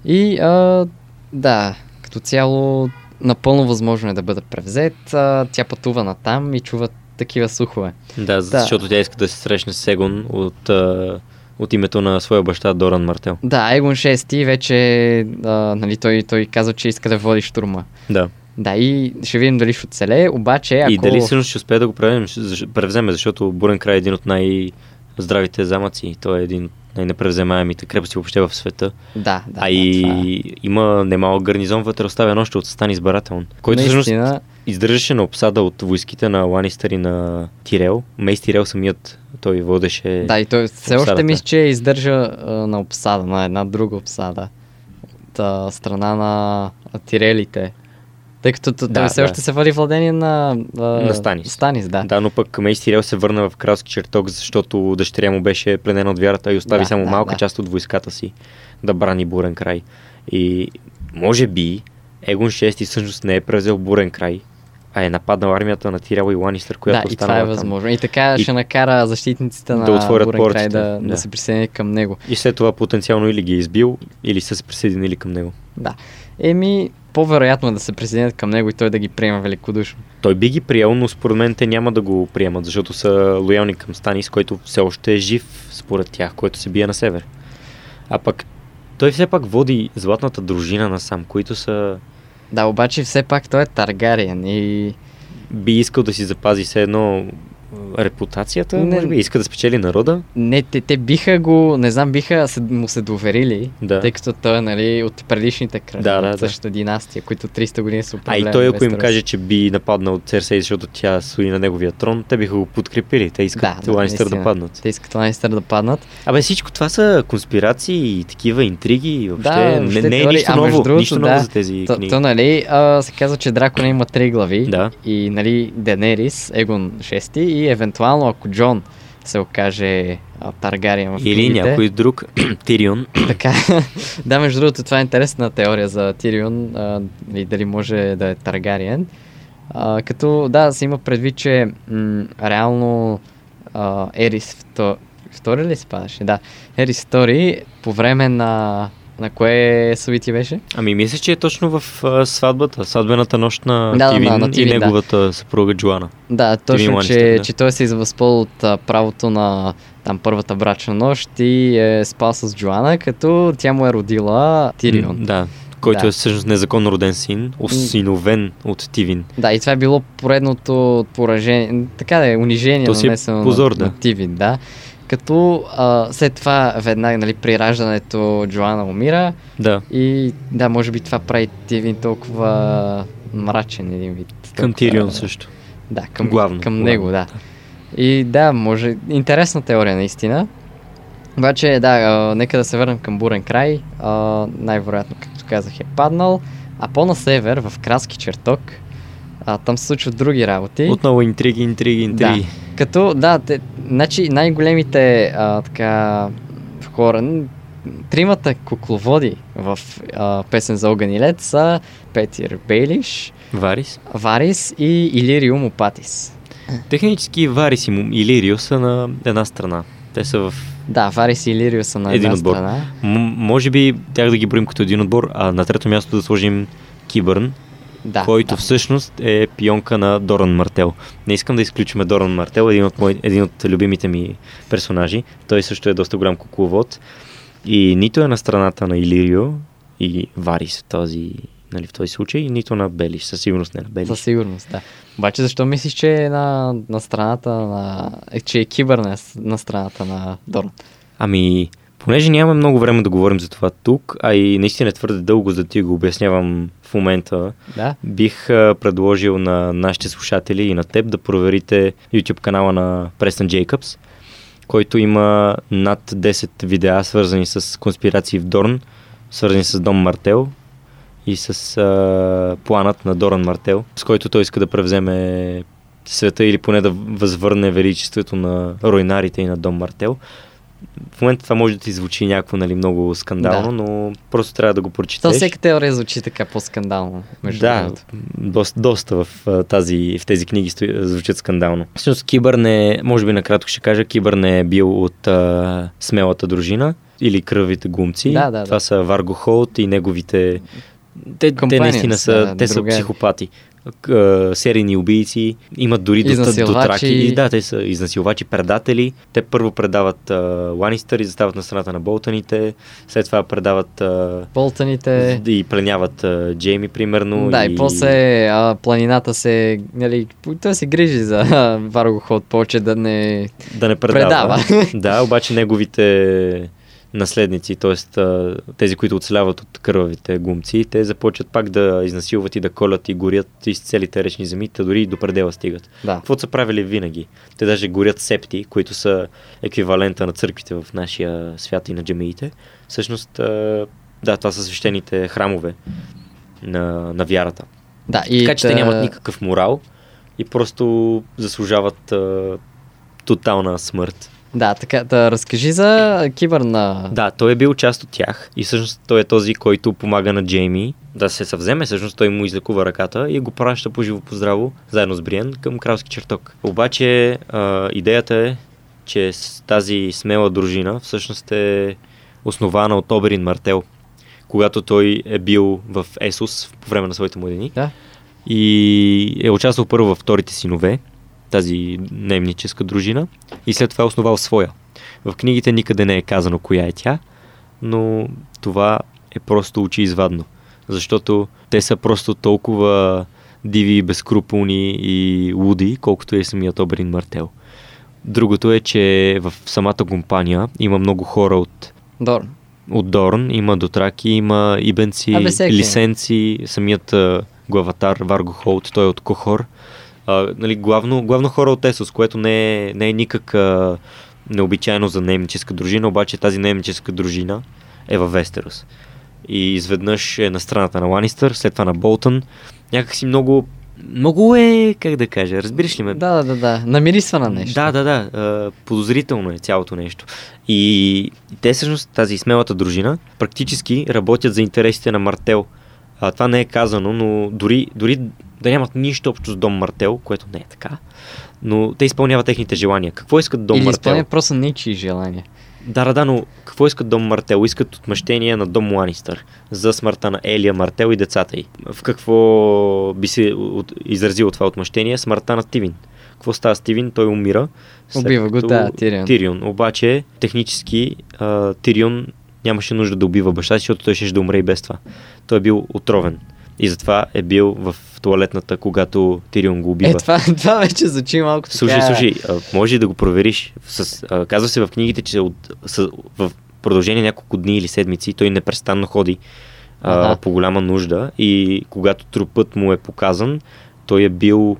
И а, да, като цяло напълно възможно е да бъде превзет. А, тя пътува натам и чува такива слухове. Да, защото тя иска да се срещне с Егон от, а, от името на своя баща Доран Мартел. Да, Егон 6 вече, а, нали, той, той каза, че иска да води штурма. Да. Да, и ще видим дали ще оцелее, обаче ако... И дали всъщност ще успее да го превземе, защ- превземе, защото Бурен край е един от най-здравите замъци. Той е един от най-непревземаемите крепости въобще в света. Да, да. а да, и това е. има немалък гарнизон вътре оставен още от Стан избирателен, който всъщност Наистина, издържаше на обсада от войските на Ланистър и на Тирел. Мейс Тирел самият той водеше... Да, и той все обсадата. още мисля, че издържа а, на обсада, на една друга обсада. От а, страна на тирелите. Тъй като да, Да, той все да. още се води владение на, а, На Станис. Станис, да. Да, но пък Мейс Тирел се върна в кралски чертог, защото дъщеря му беше пленена от вярата и остави Да, само да, малка да. част от войската си да брани Бурен край. И може би Егон 6 всъщност не е превзел Бурен край, а е нападнал армията на Тирел и Ланистър, която да, и това е там. възможно. И така И- ще накара защитниците Да на отворят Бурен край портите, да, да. да. се присъединят към него. И след това потенциално или ги е избил, или са се присъединили към него. Да. Еми, по-вероятно е да се присъединят към него и той да ги приема великодушно. Той би ги приел, но според мен те няма да го приемат, защото са лоялни към Станис, който все още е жив според тях, който се бие на север. А пък той все пак води златната дружина насам, които са Да, обаче все пак той е Таргариен и би искал да си запази все едно репутацията, Не. може би, иска да спечели народа. Не, те, те биха го, не знам, биха се, му се доверили, Да. тъй като той е нали, от предишните крали, Да, да, от да. същата династия, които 300 години са А управлявали. и той, ако им каже, че би нападнал Церсей, защото тя стои на неговия трон, те биха го подкрепили. Те искат Да, да, да, да паднат. Те искат Ланистър да паднат. Абе всичко това са конспирации и такива интриги. Въобще, Да, не, въобще не е теории. нищо А, ново, другото, нищо да, ново за тези То, книги. то нали, а, се казва, че Дракона има три глави. Да. И, нали, Денерис, Егон 6 и евентуално, ако Джон се окаже а, Таргариен в Или книгите. някой друг, Тирион. Така. да, между другото, това е интересна теория за Тирион, а, и дали може да е Таргариен. А, като, да, се има предвид, че м- реално а, Ерис вто, втори ли се падаше? Да, Ерис втори по време на... На кое събитие беше? Ами мисля, че е точно в а, сватбата, сватбената нощ на Да, да, Тивин на- на и Тивин, да. неговата съпруга Джоана. Да, точно, Ланистър, че, да. че той се е възползвал от а, правото на там първата брачна нощ и е спал с Джоана, като тя му е родила Тирион. М, Да, който Да. е всъщност незаконно роден син, осиновен от Тивин. Да, и това е било поредното поражение, така да е, унижение То си е нанесено позор, на, да. на Тивин, да. Като а, след това веднага, нали, при раждането Джоана умира Да, и да, може би това прави Тивин толкова мрачен един вид. към Толкова- Тирион също. Да, към, Главно, към главно, него, да. И да, може. Интересна теория, наистина. Обаче, да, а, нека да се върнем към Бурен край. А, най-вероятно, както казах, е паднал. А по-на север, в Краски чертог, а, там се случват други работи. Отново интриги, интриги, интриги. Да. Като, да, те, значи най-големите а, така хора, тримата кукловоди в а, Песен за огън и лед са Петир Бейлиш, Варис. Варис и Илириум Опатис. Технически Варис и Му- и Лирио са на една страна. Те са в... Да, Варис и Илирио са на Един една отбор. страна. М- може би тях да ги броим като един отбор, а на трето място да сложим Кибърн, Да, който да. всъщност е пионка на Доран Мартел. Не искам да изключим Доран Мартел, един от, мой, един от любимите ми персонажи. Той също е доста голям кукловод. И нито е на страната на Илирио и Варис, този нали, в този случай, нито на Белиш, със сигурност не на Белиш. Със сигурност, да. Обаче защо мислиш, че е на, на страната на... Че е кибър на, на страната на Дорн? Ами, понеже нямаме много време да говорим за това тук, а и наистина е твърде дълго, за да ти го обяснявам в момента, Да? бих предложил на нашите слушатели и на теб да проверите YouTube канала на Престън Джейкъбс, който има над 10 видеа, свързани с конспирации в Дорн, свързани с Дом Мартел и с а, планът на Доран Мартел, с който той иска да превземе света или поне да възвърне величеството на руинарите и на Дом Мартел. В момента това може да ти звучи някакво нали, много скандално, Да. но просто трябва да го То прочетеш. всека теория звучи така по-скандално. Между Да, другото. доста, доста в, тази, в тези книги стои, звучат скандално. Всъщност Кибър не, може би накратко ще кажа, Кибър не е бил от а, смелата дружина или кръвите гумци. Да, да, Това да. са Варго Холт и неговите... Те, те наистина са, да, те са психопати. Серийни убийци, имат дори до, до траки. И Да, те са изнасилвачи, предатели. Те първо предават а, Ланистър и застават на страната на Болтаните, след това предават а, Болтаните. и пленяват а, Джейми, примерно. Да, и, после а, планината се, нали, той се грижи за Варго Ход повече да не... да не предава. Предава. да, обаче неговите наследници, т.е. тези, които оцеляват от кървавите гумци, те започват пак да изнасилват и да колят и горят из целите речни земи, те дори и до предела стигат. Да. Какво са правили винаги? Те даже горят септи, които са еквивалента на църквите в нашия свят и на джамиите. Всъщност, да, това са свещените храмове на, на вярата. Да, и така че те та- нямат никакъв морал и просто заслужават а, тотална смърт. Да, така, да разкажи за кибър на... Да, той е бил част от тях и всъщност той е този, който помага на Джейми да се съвземе. Всъщност той му излекува ръката и го праща по живо по здраво, заедно с Бриен, към кралски чертог. Обаче а, идеята е, че тази смела дружина всъщност е основана от Оберин Мартел, когато той е бил в Есус по време на своите младени Да. и е участвал първо във вторите синове, тази наемническа дружина, и след това е основал своя. В книгите никъде не е казано коя е тя, но това е просто очиизвадно, защото те са просто толкова диви, безкруполни и луди, колкото е самият Оберин Мартел. Другото е, че в самата компания има много хора от Дорн. от Дорн, има дотраки, има ибенци, Абе, лисенци, самият главатар Варго Холт, той е от Кохор. А, нали, главно, главно хора от Есос, което не е, не е никак а, необичайно за наемническа дружина, обаче тази наемническа дружина е във Вестерос. И изведнъж е на страната на Ланистър, след това на Болтън. Някакси много, много е, как да кажа, разбираш ли ме? Да, да, да, да. Намирисва на нещо. Да, да, да. Подозрително е цялото нещо. И те всъщност, тази смелата дружина, практически работят за интересите на Мартел. А, това не е казано, но дори, дори да нямат нищо общо с Дом Мартел, което не е така, но те изпълняват техните желания. Какво искат Дом Или Мартел? изпълнят просто ничии желания. Да, да, да, но какво искат Дом Мартел? Искат отмъщение на Дом Ланистър за смъртта на Елия Мартел и децата й. В какво би се от, изразило това отмъщение? Смъртта на Тивин. Какво става с Тивин? Той умира. Убива го, да, Тирион. Тирион. Обаче, технически, а, Тирион нямаше нужда да убива баща си, защото той ще да умре и без това. Той е бил отровен. И затова е бил в туалетната, когато Тирион го убива. Е, това, това вече звучи малко така... Слушай, слушай, може да го провериш. С, а, казва се в книгите, че от, с, в продължение няколко дни или седмици той непрестанно ходи а, по голяма нужда и когато трупът му е показан, той е бил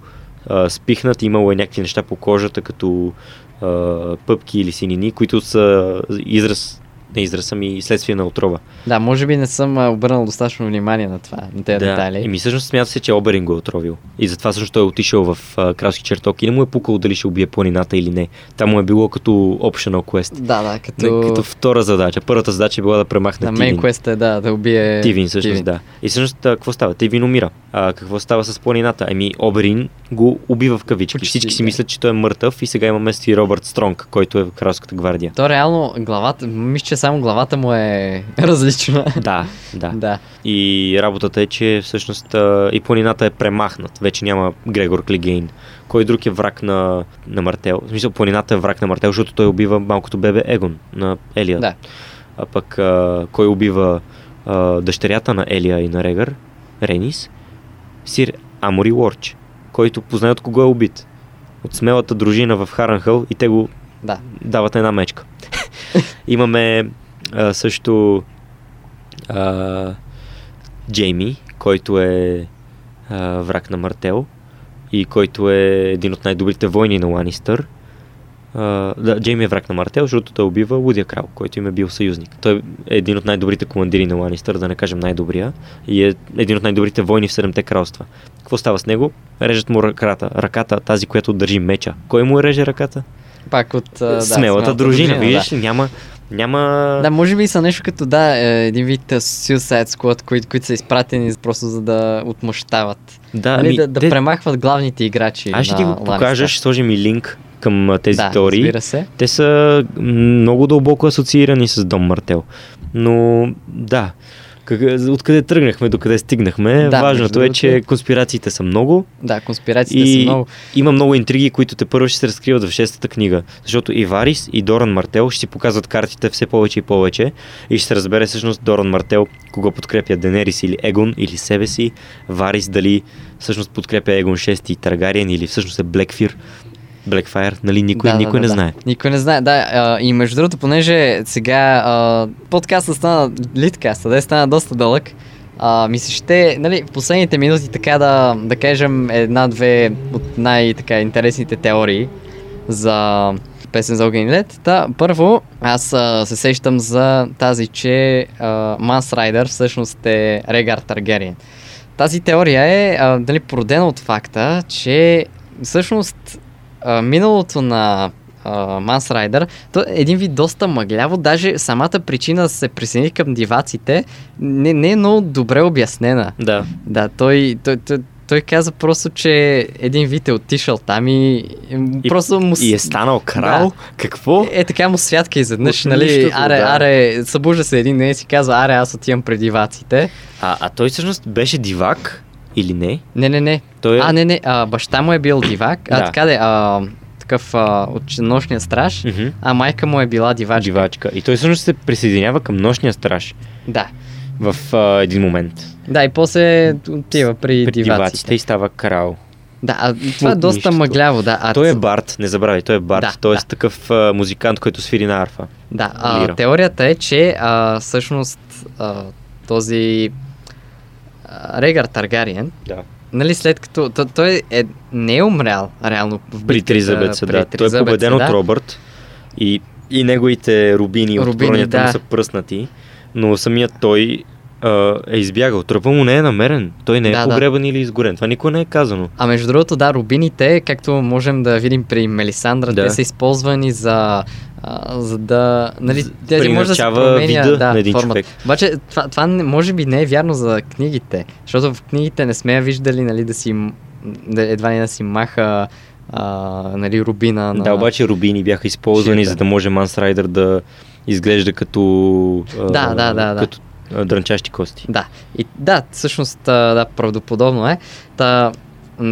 а, спихнат, имало е някакви неща по кожата, като а, пъпки или синини, които са израз, не израз, ами следствие на отрова. Да, може би не съм обърнал достатъчно внимание на това, на тези детайли. И ми всъщност смята се, че Оберин го е отровил. И затова всъщност той е отишъл в а, кралски чертог и не му е пукал дали ще убие планината или не. Там му е било като optional quest. Да, да, Не, като... като втора задача. Първата задача е била да премахне на Тивин. мейн квест е да, да убие... Тивин, всъщност, да. И всъщност, какво става? Тивин умира. А, какво става с планината? Ами, Оберин го убива в кавички. Почти, Всички си да. мислят, че той е мъртъв и сега има место и Робърт Стронг, който е в кралската гвардия. То реално главата, мисля, че само главата му е различна. Да, да. да. И работата е, че всъщност и планината е премахнат. Вече няма Грегор Клигейн. Кой друг е враг на, на Мартел? В смисъл, планината е враг на Мартел, защото той убива малкото бебе Егон на Елия. Да. А пък а, кой убива а, дъщерята на Елия и на Регър? Ренис, сир Амори Уорч, който познае от кого е убит. От смелата дружина в Харанхъл и те го Да. дават една мечка. Имаме а, също а, Джейми, който е а, враг на Мартел и който е един от най-добрите войни на Ланистър. А, да, Джейми е враг на Мартел, защото той убива Лудия Крал, който им е бил съюзник. Той е един от най-добрите командири на Ланистър, да не кажем най-добрия, и е един от най-добрите войни в Седемте кралства. Какво става с него? Режат му ръката, ръката, тази, която държи меча. Кой му реже ръката? Пак от... а, да, смелата, дружина, виждаш да. ли, няма, няма... Да, може би са нещо като, да, е, един вид Suicide Squad, които, които са изпратени просто за да отмъщават. да, нали, ами, да, да те- премахват главните играчи Аз ще ти го покажа, ще сложим и линк към тези да, теории. се. Те са много дълбоко асоциирани с Дом Мартел. Но да, как, откъде тръгнахме, докъде стигнахме, Да, важното е, че конспирациите са много. Да, конспирациите са и много... има много интриги, които те първо ще се разкриват в шестата книга. Защото и Варис, и Доран Мартел ще си показват картите все повече и повече. И ще се разбере всъщност Доран Мартел кого подкрепя Денерис или Егон или себе си, Варис дали всъщност подкрепя Егон 6 и Таргариен или всъщност е Блекфир. Blackfire, нали никой, да, никой да, не да, знае. Никой не знае, да. А, и между другото, понеже сега а, подкастът стана, литкаста, да стана доста дълъг, а, ми се ще, нали, в последните минути така да, да кажем една-две от най-така интересните теории за песен за огън и лед. Та, първо, аз а, се сещам за тази, че Манс Райдер всъщност е Регар Таргериен. Тази теория е а, дали, породена от факта, че всъщност а, миналото на Манс Райдер, то е един вид доста мъгляво, даже самата причина да се присъедини към диваците не, не е много добре обяснена. Да. Да, той, той, той, той каза просто, че един вид е отишъл там и, и просто му... И е станал крал? Да. Какво? Е, така му святка изведнъж, нали? нищото, аре, да. аре, събужда се един ден и си казва, аре, аз отивам при диваците. А, а той всъщност беше дивак или не? Не, не, не. Той е... А, не, не, а, баща му е бил дивак, а Да. така де, а, такъв а, от нощния страж, Мгм. а майка му е била дивачка. Дивачка. И той всъщност се присъединява към нощния страж Да. в а, един момент. Да, и после отива при, При диваците. диваците и става крал. Да, а това е От доста нищото. мъгляво, да. А, той е Барт, не забравяй, той е Барт. Да, той е да. такъв а, музикант, който свири на арфа. Да, а, Лира. теорията е, че а, всъщност а, този Регар Таргариен, Да. нали след като то, той е, не е умрял реално в При битката Тризабеца, при да. Той е Тризабеца, победен да. от Робърт и, и неговите рубини, от Рубини, бронята да. му са пръснати, но самият той а, е избягал. Тръпа му не е намерен. Той не е Да, да. погребан или изгорен. Това никога не е казано. А между другото, да, рубините, както можем да видим при Мелисандра, Да. те са използвани за, а, за да... Нали, За- те може да се променя вида да, на един формата. човек. Обаче това, това не- може би не е вярно за книгите, защото в книгите не сме я виждали нали, да си, да, едва не да си маха а, нали, рубина на... Да, обаче рубини бяха използвани, Ширка. за да може Манс Райдер да изглежда като, а, Да, да, да, да. като дрънчащи кости. Да, и да, всъщност, да, правдоподобно е. Та,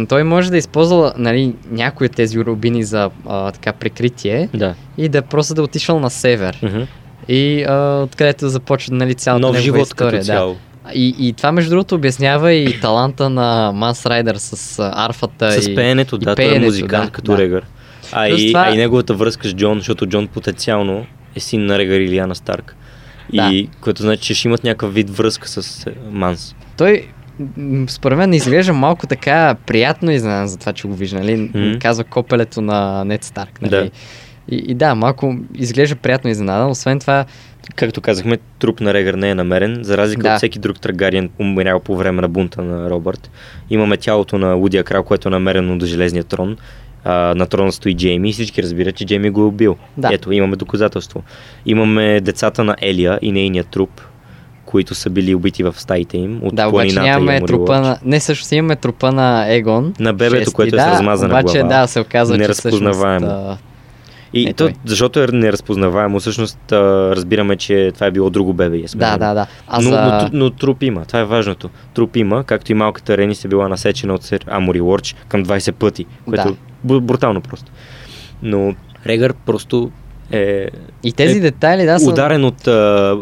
той може да използва нали, някои от тези рубини за а, така прикритие Да. и да просто да отишъл на север. Мгм. И а, откъдето започва нали, цялата Нов живот история. като цяло. Да. И, и това между другото обяснява и таланта на Манс Райдер с арфата С и... пеенето, и да, той е пеенето, музикант да, като да. Регър. А Плюс и, това- а и неговата връзка с Джон, защото Джон потенциално е син на Регър или Ана Старк. И което значи, че ще имат някакъв вид връзка с е, Манс. Той според мен изглежда малко така приятно изненадан за това, че го вижда, нали? Мгм. Казва копелето на Нед Старк, нали? Да. И, и да, малко изглежда приятно изненадан. Освен това, Както казахме, труп на Регър не е намерен, за разлика Да. от всеки друг Таргариен, умрял по време на бунта на Робърт. Имаме тялото на Лудия Крал, което е намерено до Железния трон. А, на трона стои Джейми и всички разбират, че Джейми го е убил. Да. Ето, имаме доказателство. Имаме децата на Елия и нейния труп, които са били убити в стаите им от да, обаче нямаме трупа на... Не, всъщност имаме трупа на Егон. На бебето, шести, което е да, с размазана обаче, глава. да, се оказва, че всъщност... а, И Е, то, той. защото е неразпознаваемо, всъщност а, разбираме, че това е било друго бебе. е Да, да, да. А но, за... но, труп- но, труп има, това е важното. Труп има, както и малката Рени се била насечена от Амори Лорч към 20 пъти, което Да. Брутално просто. Но Регър просто е И тези е детайли, да, са... ударен от а,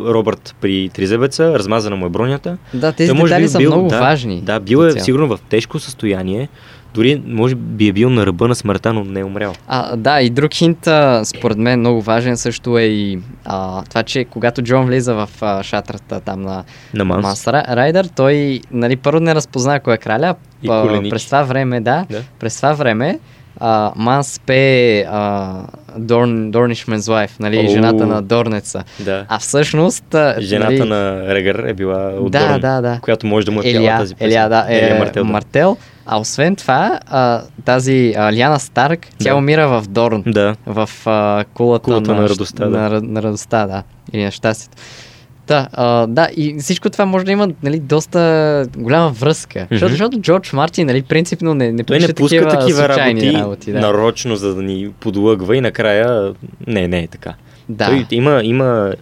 Робърт при тризебеца, размазана му е бронята. Да, тези може детайли би са бил- много да, важни. Да, бил е сигурно в тежко състояние. Дори може би е бил на ръба на смъртта, но не е умрял. А, да, и друг хинт, а, според мен много важен също е и а, това, че когато Джон влиза в а, шатрата там на На Манс. Манс Ра- Райдър, той нали, първо не разпозна кой е краля. А, през това време, да, Да. през това време а, Манс пее а, Дорн, Dornishman's Wife, нали, О. жената на Дорнеца. Да. А всъщност... а, Жената нали, на Регър е била от Да, Дорн, да, да. която може да му е Елия, тази песен. Елия, да, е, Елия Мартел, да. Мартел. А освен това, а, тази а, Лиана Старк, тя Да. умира в Дорн. Да. В а, кулата, Кулата на, на радостта, да. на, на радостта, да. Или на щастието. Да, а, да, и всичко това може да има нали, доста голяма връзка. Мгм. Защото, защото Джордж Мартин, нали, принципно не, не Той не пуска такива, такива работи, работи да. нарочно, за да ни подлъгва и накрая не, не е така. да. Той има, има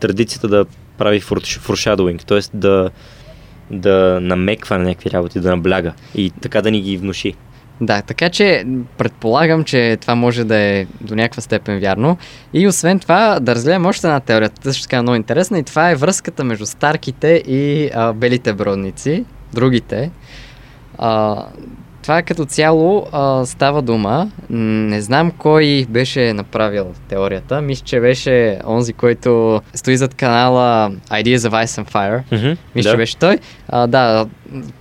традицията да прави форш- foreshadowing, т.е. да, да намеква на някакви работи, да набляга и така да ни ги внуши. Да, така че предполагам, че това може да е до някаква степен вярно. И освен това, да разгледам още една теория, също така много интересна, и това е връзката между старките и а, белите бродници, другите. А, това като цяло а, става дума. Не знам кой беше направил теорията. Мисля, че беше онзи, който стои зад канала Ideas of Ice and Fire. Мисля, да. че беше той. А, да,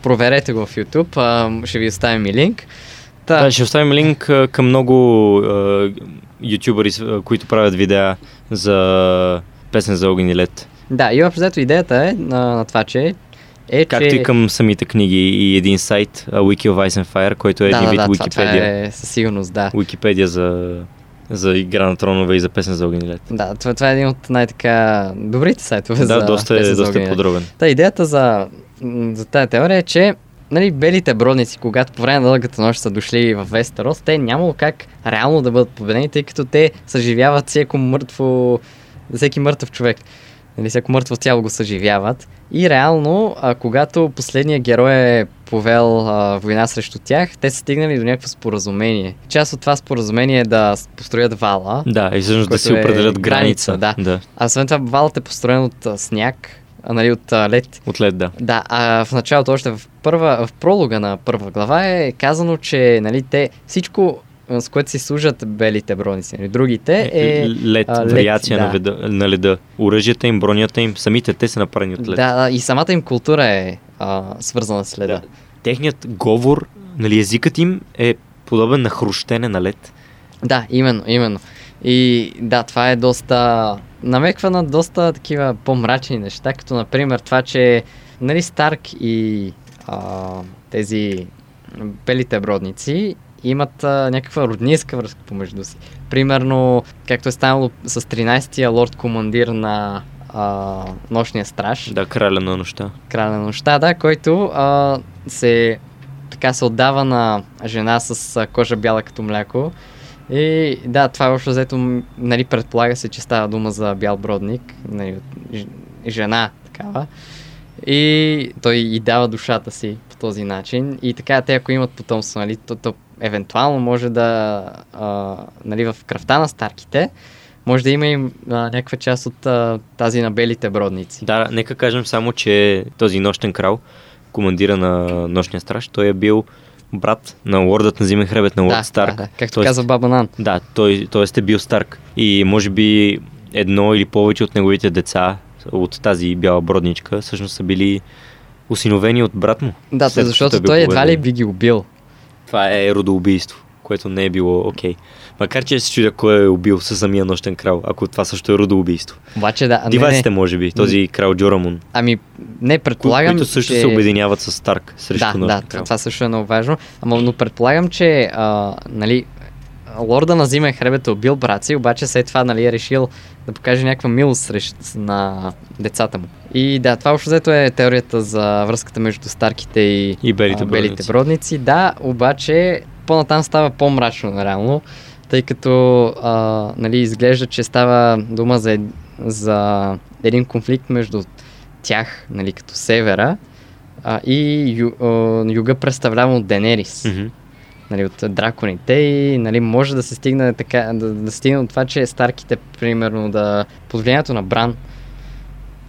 проверете го в YouTube. А, ще ви оставим и линк. Та, Да, ще оставим линк към много а, ютубъри, които правят видеа за песен за огън и лед. да, и общо взето идеята е на, на това, че е, Както че... и към самите книги и един сайт, Wiki of Ice and Fire, който е да, един да, вид да, това, това е със сигурност, да. Википедия за, за игра на тронове и за песен за огън и лед. Да, това, това е един от най-така добрите сайтове за Да, доста е, песен за доста е подробен. Та идеята за, за тази теория е, че нали, белите бродници, когато по време на дългата нощ са дошли в Вестерос, те нямало как реално да бъдат победени, тъй като те съживяват всеко мъртво, всеки мъртъв човек. Нали, всяко мъртво тяло го съживяват. И реално, а, когато последният герой е повел а, война срещу тях, те са стигнали до някакво споразумение. Част от това споразумение е да построят вала, Да, и всъщност да си е определят граница, граница. да. да. а освен това валът е построен от а, сняг, а, нали, от а, лед. От лед, да. Да, а в началото, още в, първа, в пролога на първа глава е казано, че нали, те всичко, с което си служат белите броници, нали, другите е... лед, а, лед, вариация да. на, веда, на леда. Оръжията им, бронята им, самите те са направени от лед. Да, да, и самата им култура е а, свързана с леда. Да. Техният говор, нали, езикът им е подобен на хрущене на лед. Да, именно, именно. И да, това е доста... Намеква на доста такива по-мрачни неща, като например това, че нали, Старк и а, тези белите бродници имат а, някаква роднинска връзка помежду си. Примерно, както е станало с 13-тия лорд командир на а, нощния страж, Да, краля на нощта. краля на нощта, да, който а, се така се отдава на жена с а, кожа бяла като мляко. И да, това е общо взето, нали, предполага се, че става дума за бял бродник, нали, жена такава. И той и дава душата си по този начин. И така, те ако имат потомство, нали, то, то евентуално може да, а, нали, в кръвта на старките, може да има и а, някаква част от а, тази на белите бродници. Да, нека кажем само, че този нощен крал, командира на нощния страж, той е бил брат на лордът на Зимен хребет на лорд да, Старк. Да, да. Както Тоест- казва Баба Нан. Да, той, т.е. е бил Старк. И може би едно или повече от неговите деца от тази бяла бродничка всъщност са били осиновени от брат му. Да, след защото е бил той едва ли би ги убил. Това е родоубийство, което не е било окей. Макар че се чудя кой е убил със самия нощен крал, ако това също е родоубийство. Обаче да, Диваците, не. може би, този крал Джорамун, Ами, не предполагам, които също че... се обединяват с Старк срещу Да, да, нощен крал. това също е много важно. Ама, но предполагам, че а, нали, лорда на Зимен хребет е убил брат си, обаче след това нали, е решил да покаже някаква милост срещу на децата му. И да, това общо взето е теорията за връзката между старките и, И белите а, белите бродници. бродници. Да, обаче по-натам става по-мрачно реално, тъй като а, нали, изглежда, че става дума за, за един конфликт между тях, нали, като севера, а, и ю, а, юга представляван от Денерис. Мгм. нали, от драконите и нали, може да се стигне така, да, да стигне от това, че старките, примерно, да под влиянието на Бран,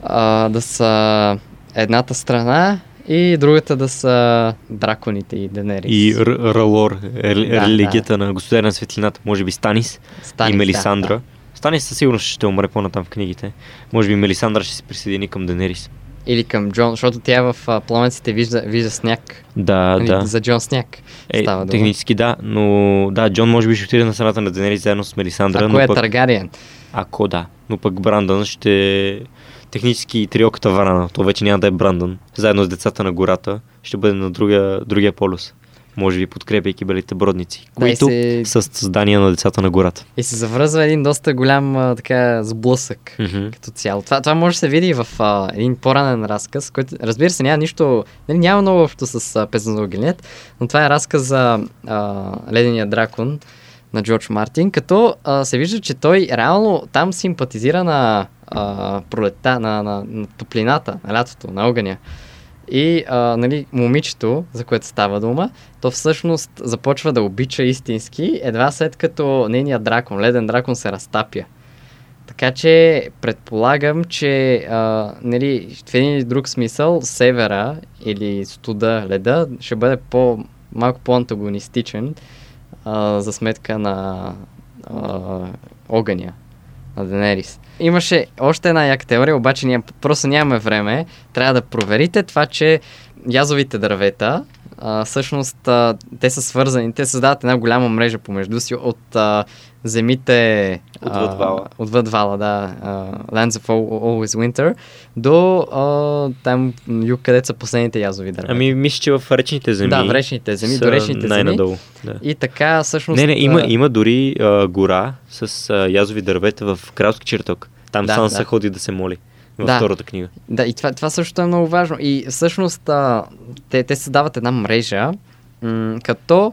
а, да са едната страна и другата да са драконите и Денерис. И Р- Ралор, рели- Да, религията на господаря на светлината, може би Станис, Станис, и Мелисандра. Да, да. Станис със сигурност ще умре по-натам в книгите. Може би Мелисандра ще се присъедини към Денерис. Или към Джон, защото тя в а, пламъците вижда, вижда сняг. Да, Нали, да. За Джон Сняг Е, става дума. технически да, но да, Джон може би ще отиде на страната на Денерис заедно с Мелисандра, Ако но е пък, Таргариен. ако да, но пък Брандън ще технически триоката варана, то вече няма да е Брандън, заедно с децата на гората, ще бъде на другия, другия полюс. Може би подкрепяйки белите бродници, Да, които се- са създания на децата на гората. И се завръзва един доста голям а, така сблъсък. Мгм. като цяло. Това, това може да се види и в а, един по-ранен разказ, който, разбира се, няма нищо, нали, няма много общо с огънят, но това е разказ за а, Ледения дракон на Джордж Мартин, като а, се вижда, че той реално там симпатизира на а, пролета, на, на, на топлината, на лятото, на огъня. И а, нали, момичето, за което става дума, то всъщност започва да обича истински, едва след като нейният дракон, леден дракон се разтапя. Така че предполагам, че а, нали, в един или друг смисъл севера или студа, леда ще бъде по, малко по-антагонистичен а, за сметка на а, огъня на Денерис. Имаше още една яка теория, обаче ние просто нямаме време. Трябва да проверите това, че язовите дървета а, всъщност а, те са свързани, те създават една голяма мрежа помежду си от а, земите Отвъд вала. а, отвъд вала, да, а, Lands of Al- Always Winter до а, там юг, където са последните язови дървета. Ами, мисля, че в речните земи. да, в речните земи, до речните земи. най-надолу. Да. И така всъщност... Не, не, има, има дори а, гора с а, язови дървета в кралски чертог. Там Да, Санса да. ходи да се моли. Във Да. втората книга. Да, и това, това също е много важно. И всъщност а, те, те създават една мрежа, м- като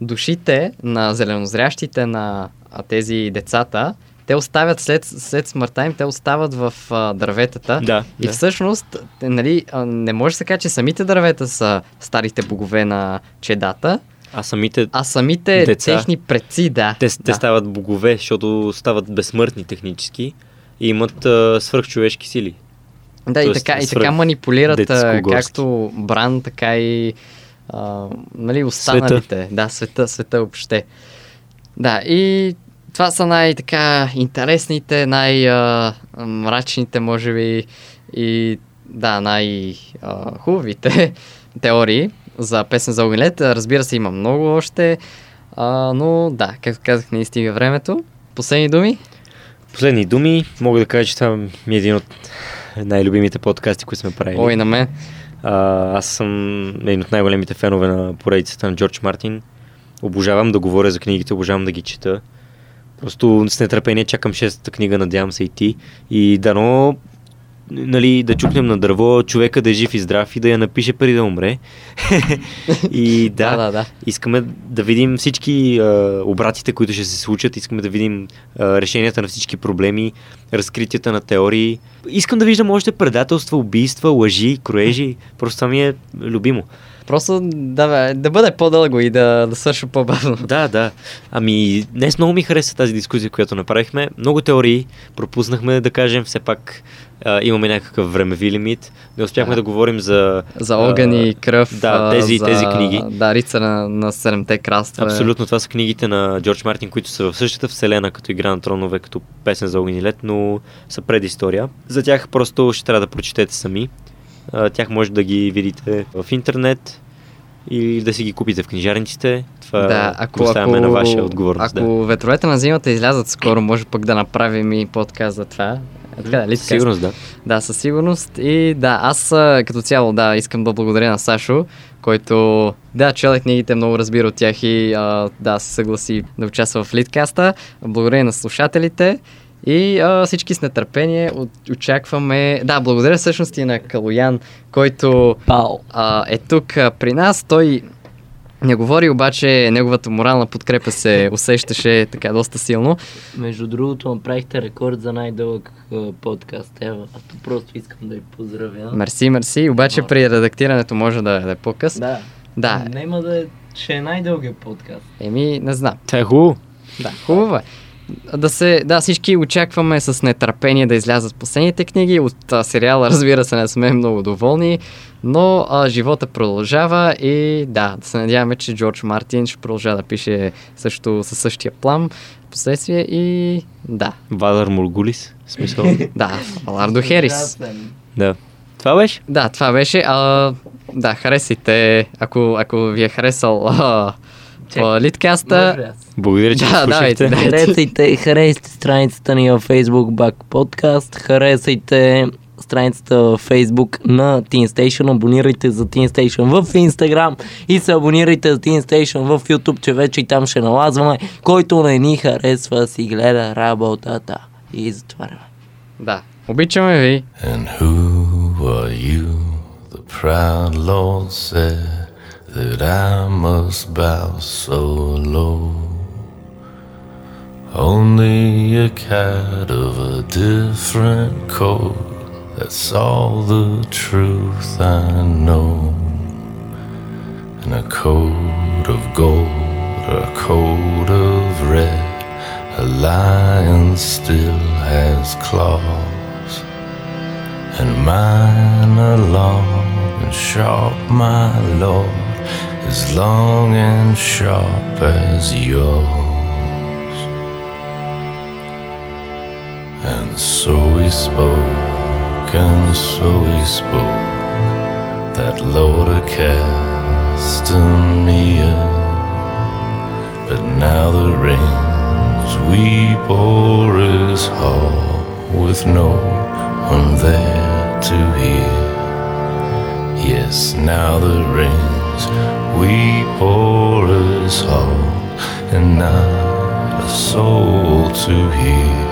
душите на зеленозрящите на а, тези децата, те оставят след, след смъртта им, те остават в а, дърветата. Да, И да. всъщност, нали, а, не може да се каже, че самите дървета са старите богове на чедата, А самите а самите Деца. техни предци, да. те, да. те стават богове, защото стават безсмъртни технически и имат а, свръхчовешки сили. Да, и Тоест, така, и така манипулират а, както Бран, така и а, нали, останалите. Да, света, света въобще. Да, и това са най-така интересните, най-мрачните, може би, и да, най-хубавите теории за песен за огнелет. Разбира се, има много още, а, но да, както казах, не стига времето. Последни думи? Последни думи, мога да кажа, че това ми е един от най-любимите подкасти, които сме правили. Ой, на мен. А, аз съм един от най-големите фенове на поредицата на Джордж Мартин. Обожавам да говоря за книгите, обожавам да ги чета. Просто с нетърпение чакам шестата книга, надявам се и ти. И дано нали, да чукнем на дърво, човека да е жив и здрав и да я напише преди да умре. и да, Да, да, да. искаме да видим всички а, обратите, които ще се случат, искаме да видим а, решенията на всички проблеми, разкритията на теории. Искам да виждам още предателства, убийства, лъжи, кроежи. Просто това ми е любимо. Просто да, бе, да бъде по-дълго и да, да свърши по-бавно. Да, да. Ами, днес много ми хареса тази дискусия, която направихме. Много теории пропуснахме да кажем, все пак а, имаме някакъв времеви лимит. Не успяхме Да. да, говорим за... За огън и кръв. Да, тези, за, тези книги. Да, Рица на, на Седемте кралства. Абсолютно, това са книгите на Джордж Мартин, които са в същата вселена, като Игра на тронове, като Песен за огън и лед, но са предистория. За тях просто ще трябва да прочетете сами. Тях може да ги видите в интернет или да си ги купите в книжарниците. Това Да, ако, ако, на ваша отговорност. ако ветровете на зимата излязат скоро, може пък да направим и подкаст за това. Е, така, да. дали Със сигурност, да. Да, със сигурност. И да, аз като цяло, да, искам да благодаря на Сашо, който, да, чела книгите, много разбира от тях и а, да, се съгласи да участва в литкаста. Благодаря на слушателите. И а, всички с нетърпение от- очакваме... Да, благодаря всъщност и на Калоян, който а, е тук а, при нас. Той не говори, обаче неговата морална подкрепа се усещаше така доста силно. Между другото, направихте рекорд за най-дълъг подкаст. Ева, а то просто искам да ви поздравя. Мерси, мерси. Обаче при редактирането може да, да е по-къс. Да. Да. Няма да е Ще е най-дългия подкаст. Еми, не знам. Това е хубаво. Да, хубаво е. Да, се, да, всички очакваме с нетърпение да излязат последните книги. От а, сериала, разбира се, не сме много доволни, но а, живота продължава и да, да се надяваме, че Джордж Мартин ще продължава да пише също със същия план последствие и да, Вадър Мургулис. В смисъл. да, Алардо Херис. Да. Това беше. Да, това беше. А, да, харесайте, ако, ако ви е харесал а, литкаста. Благодаря, че Да, да, давайте, слушахте. да. Харесайте, харесайте страницата ни във Facebook Back Podcast, харесайте страницата във Facebook на Teen Station, абонирайте за Teen Station в Instagram и се абонирайте за Teen Station в YouTube, че вече и там ще налазваме. Който не ни харесва, си гледа работата. И затваряме. Да, обичаме ви. And who are you? The proud Lord said that I must bow so low. Only a cat of a different coat. That's all the truth I know. In a coat of gold or a coat of red, a lion still has claws. And mine are long and sharp, my lord, as long and sharp as yours. And so he spoke, and so he spoke, that Lord of Castamere. But now the rings we bore is hall with no one there to hear. Yes, now the rings we bore is hall and not a soul to hear.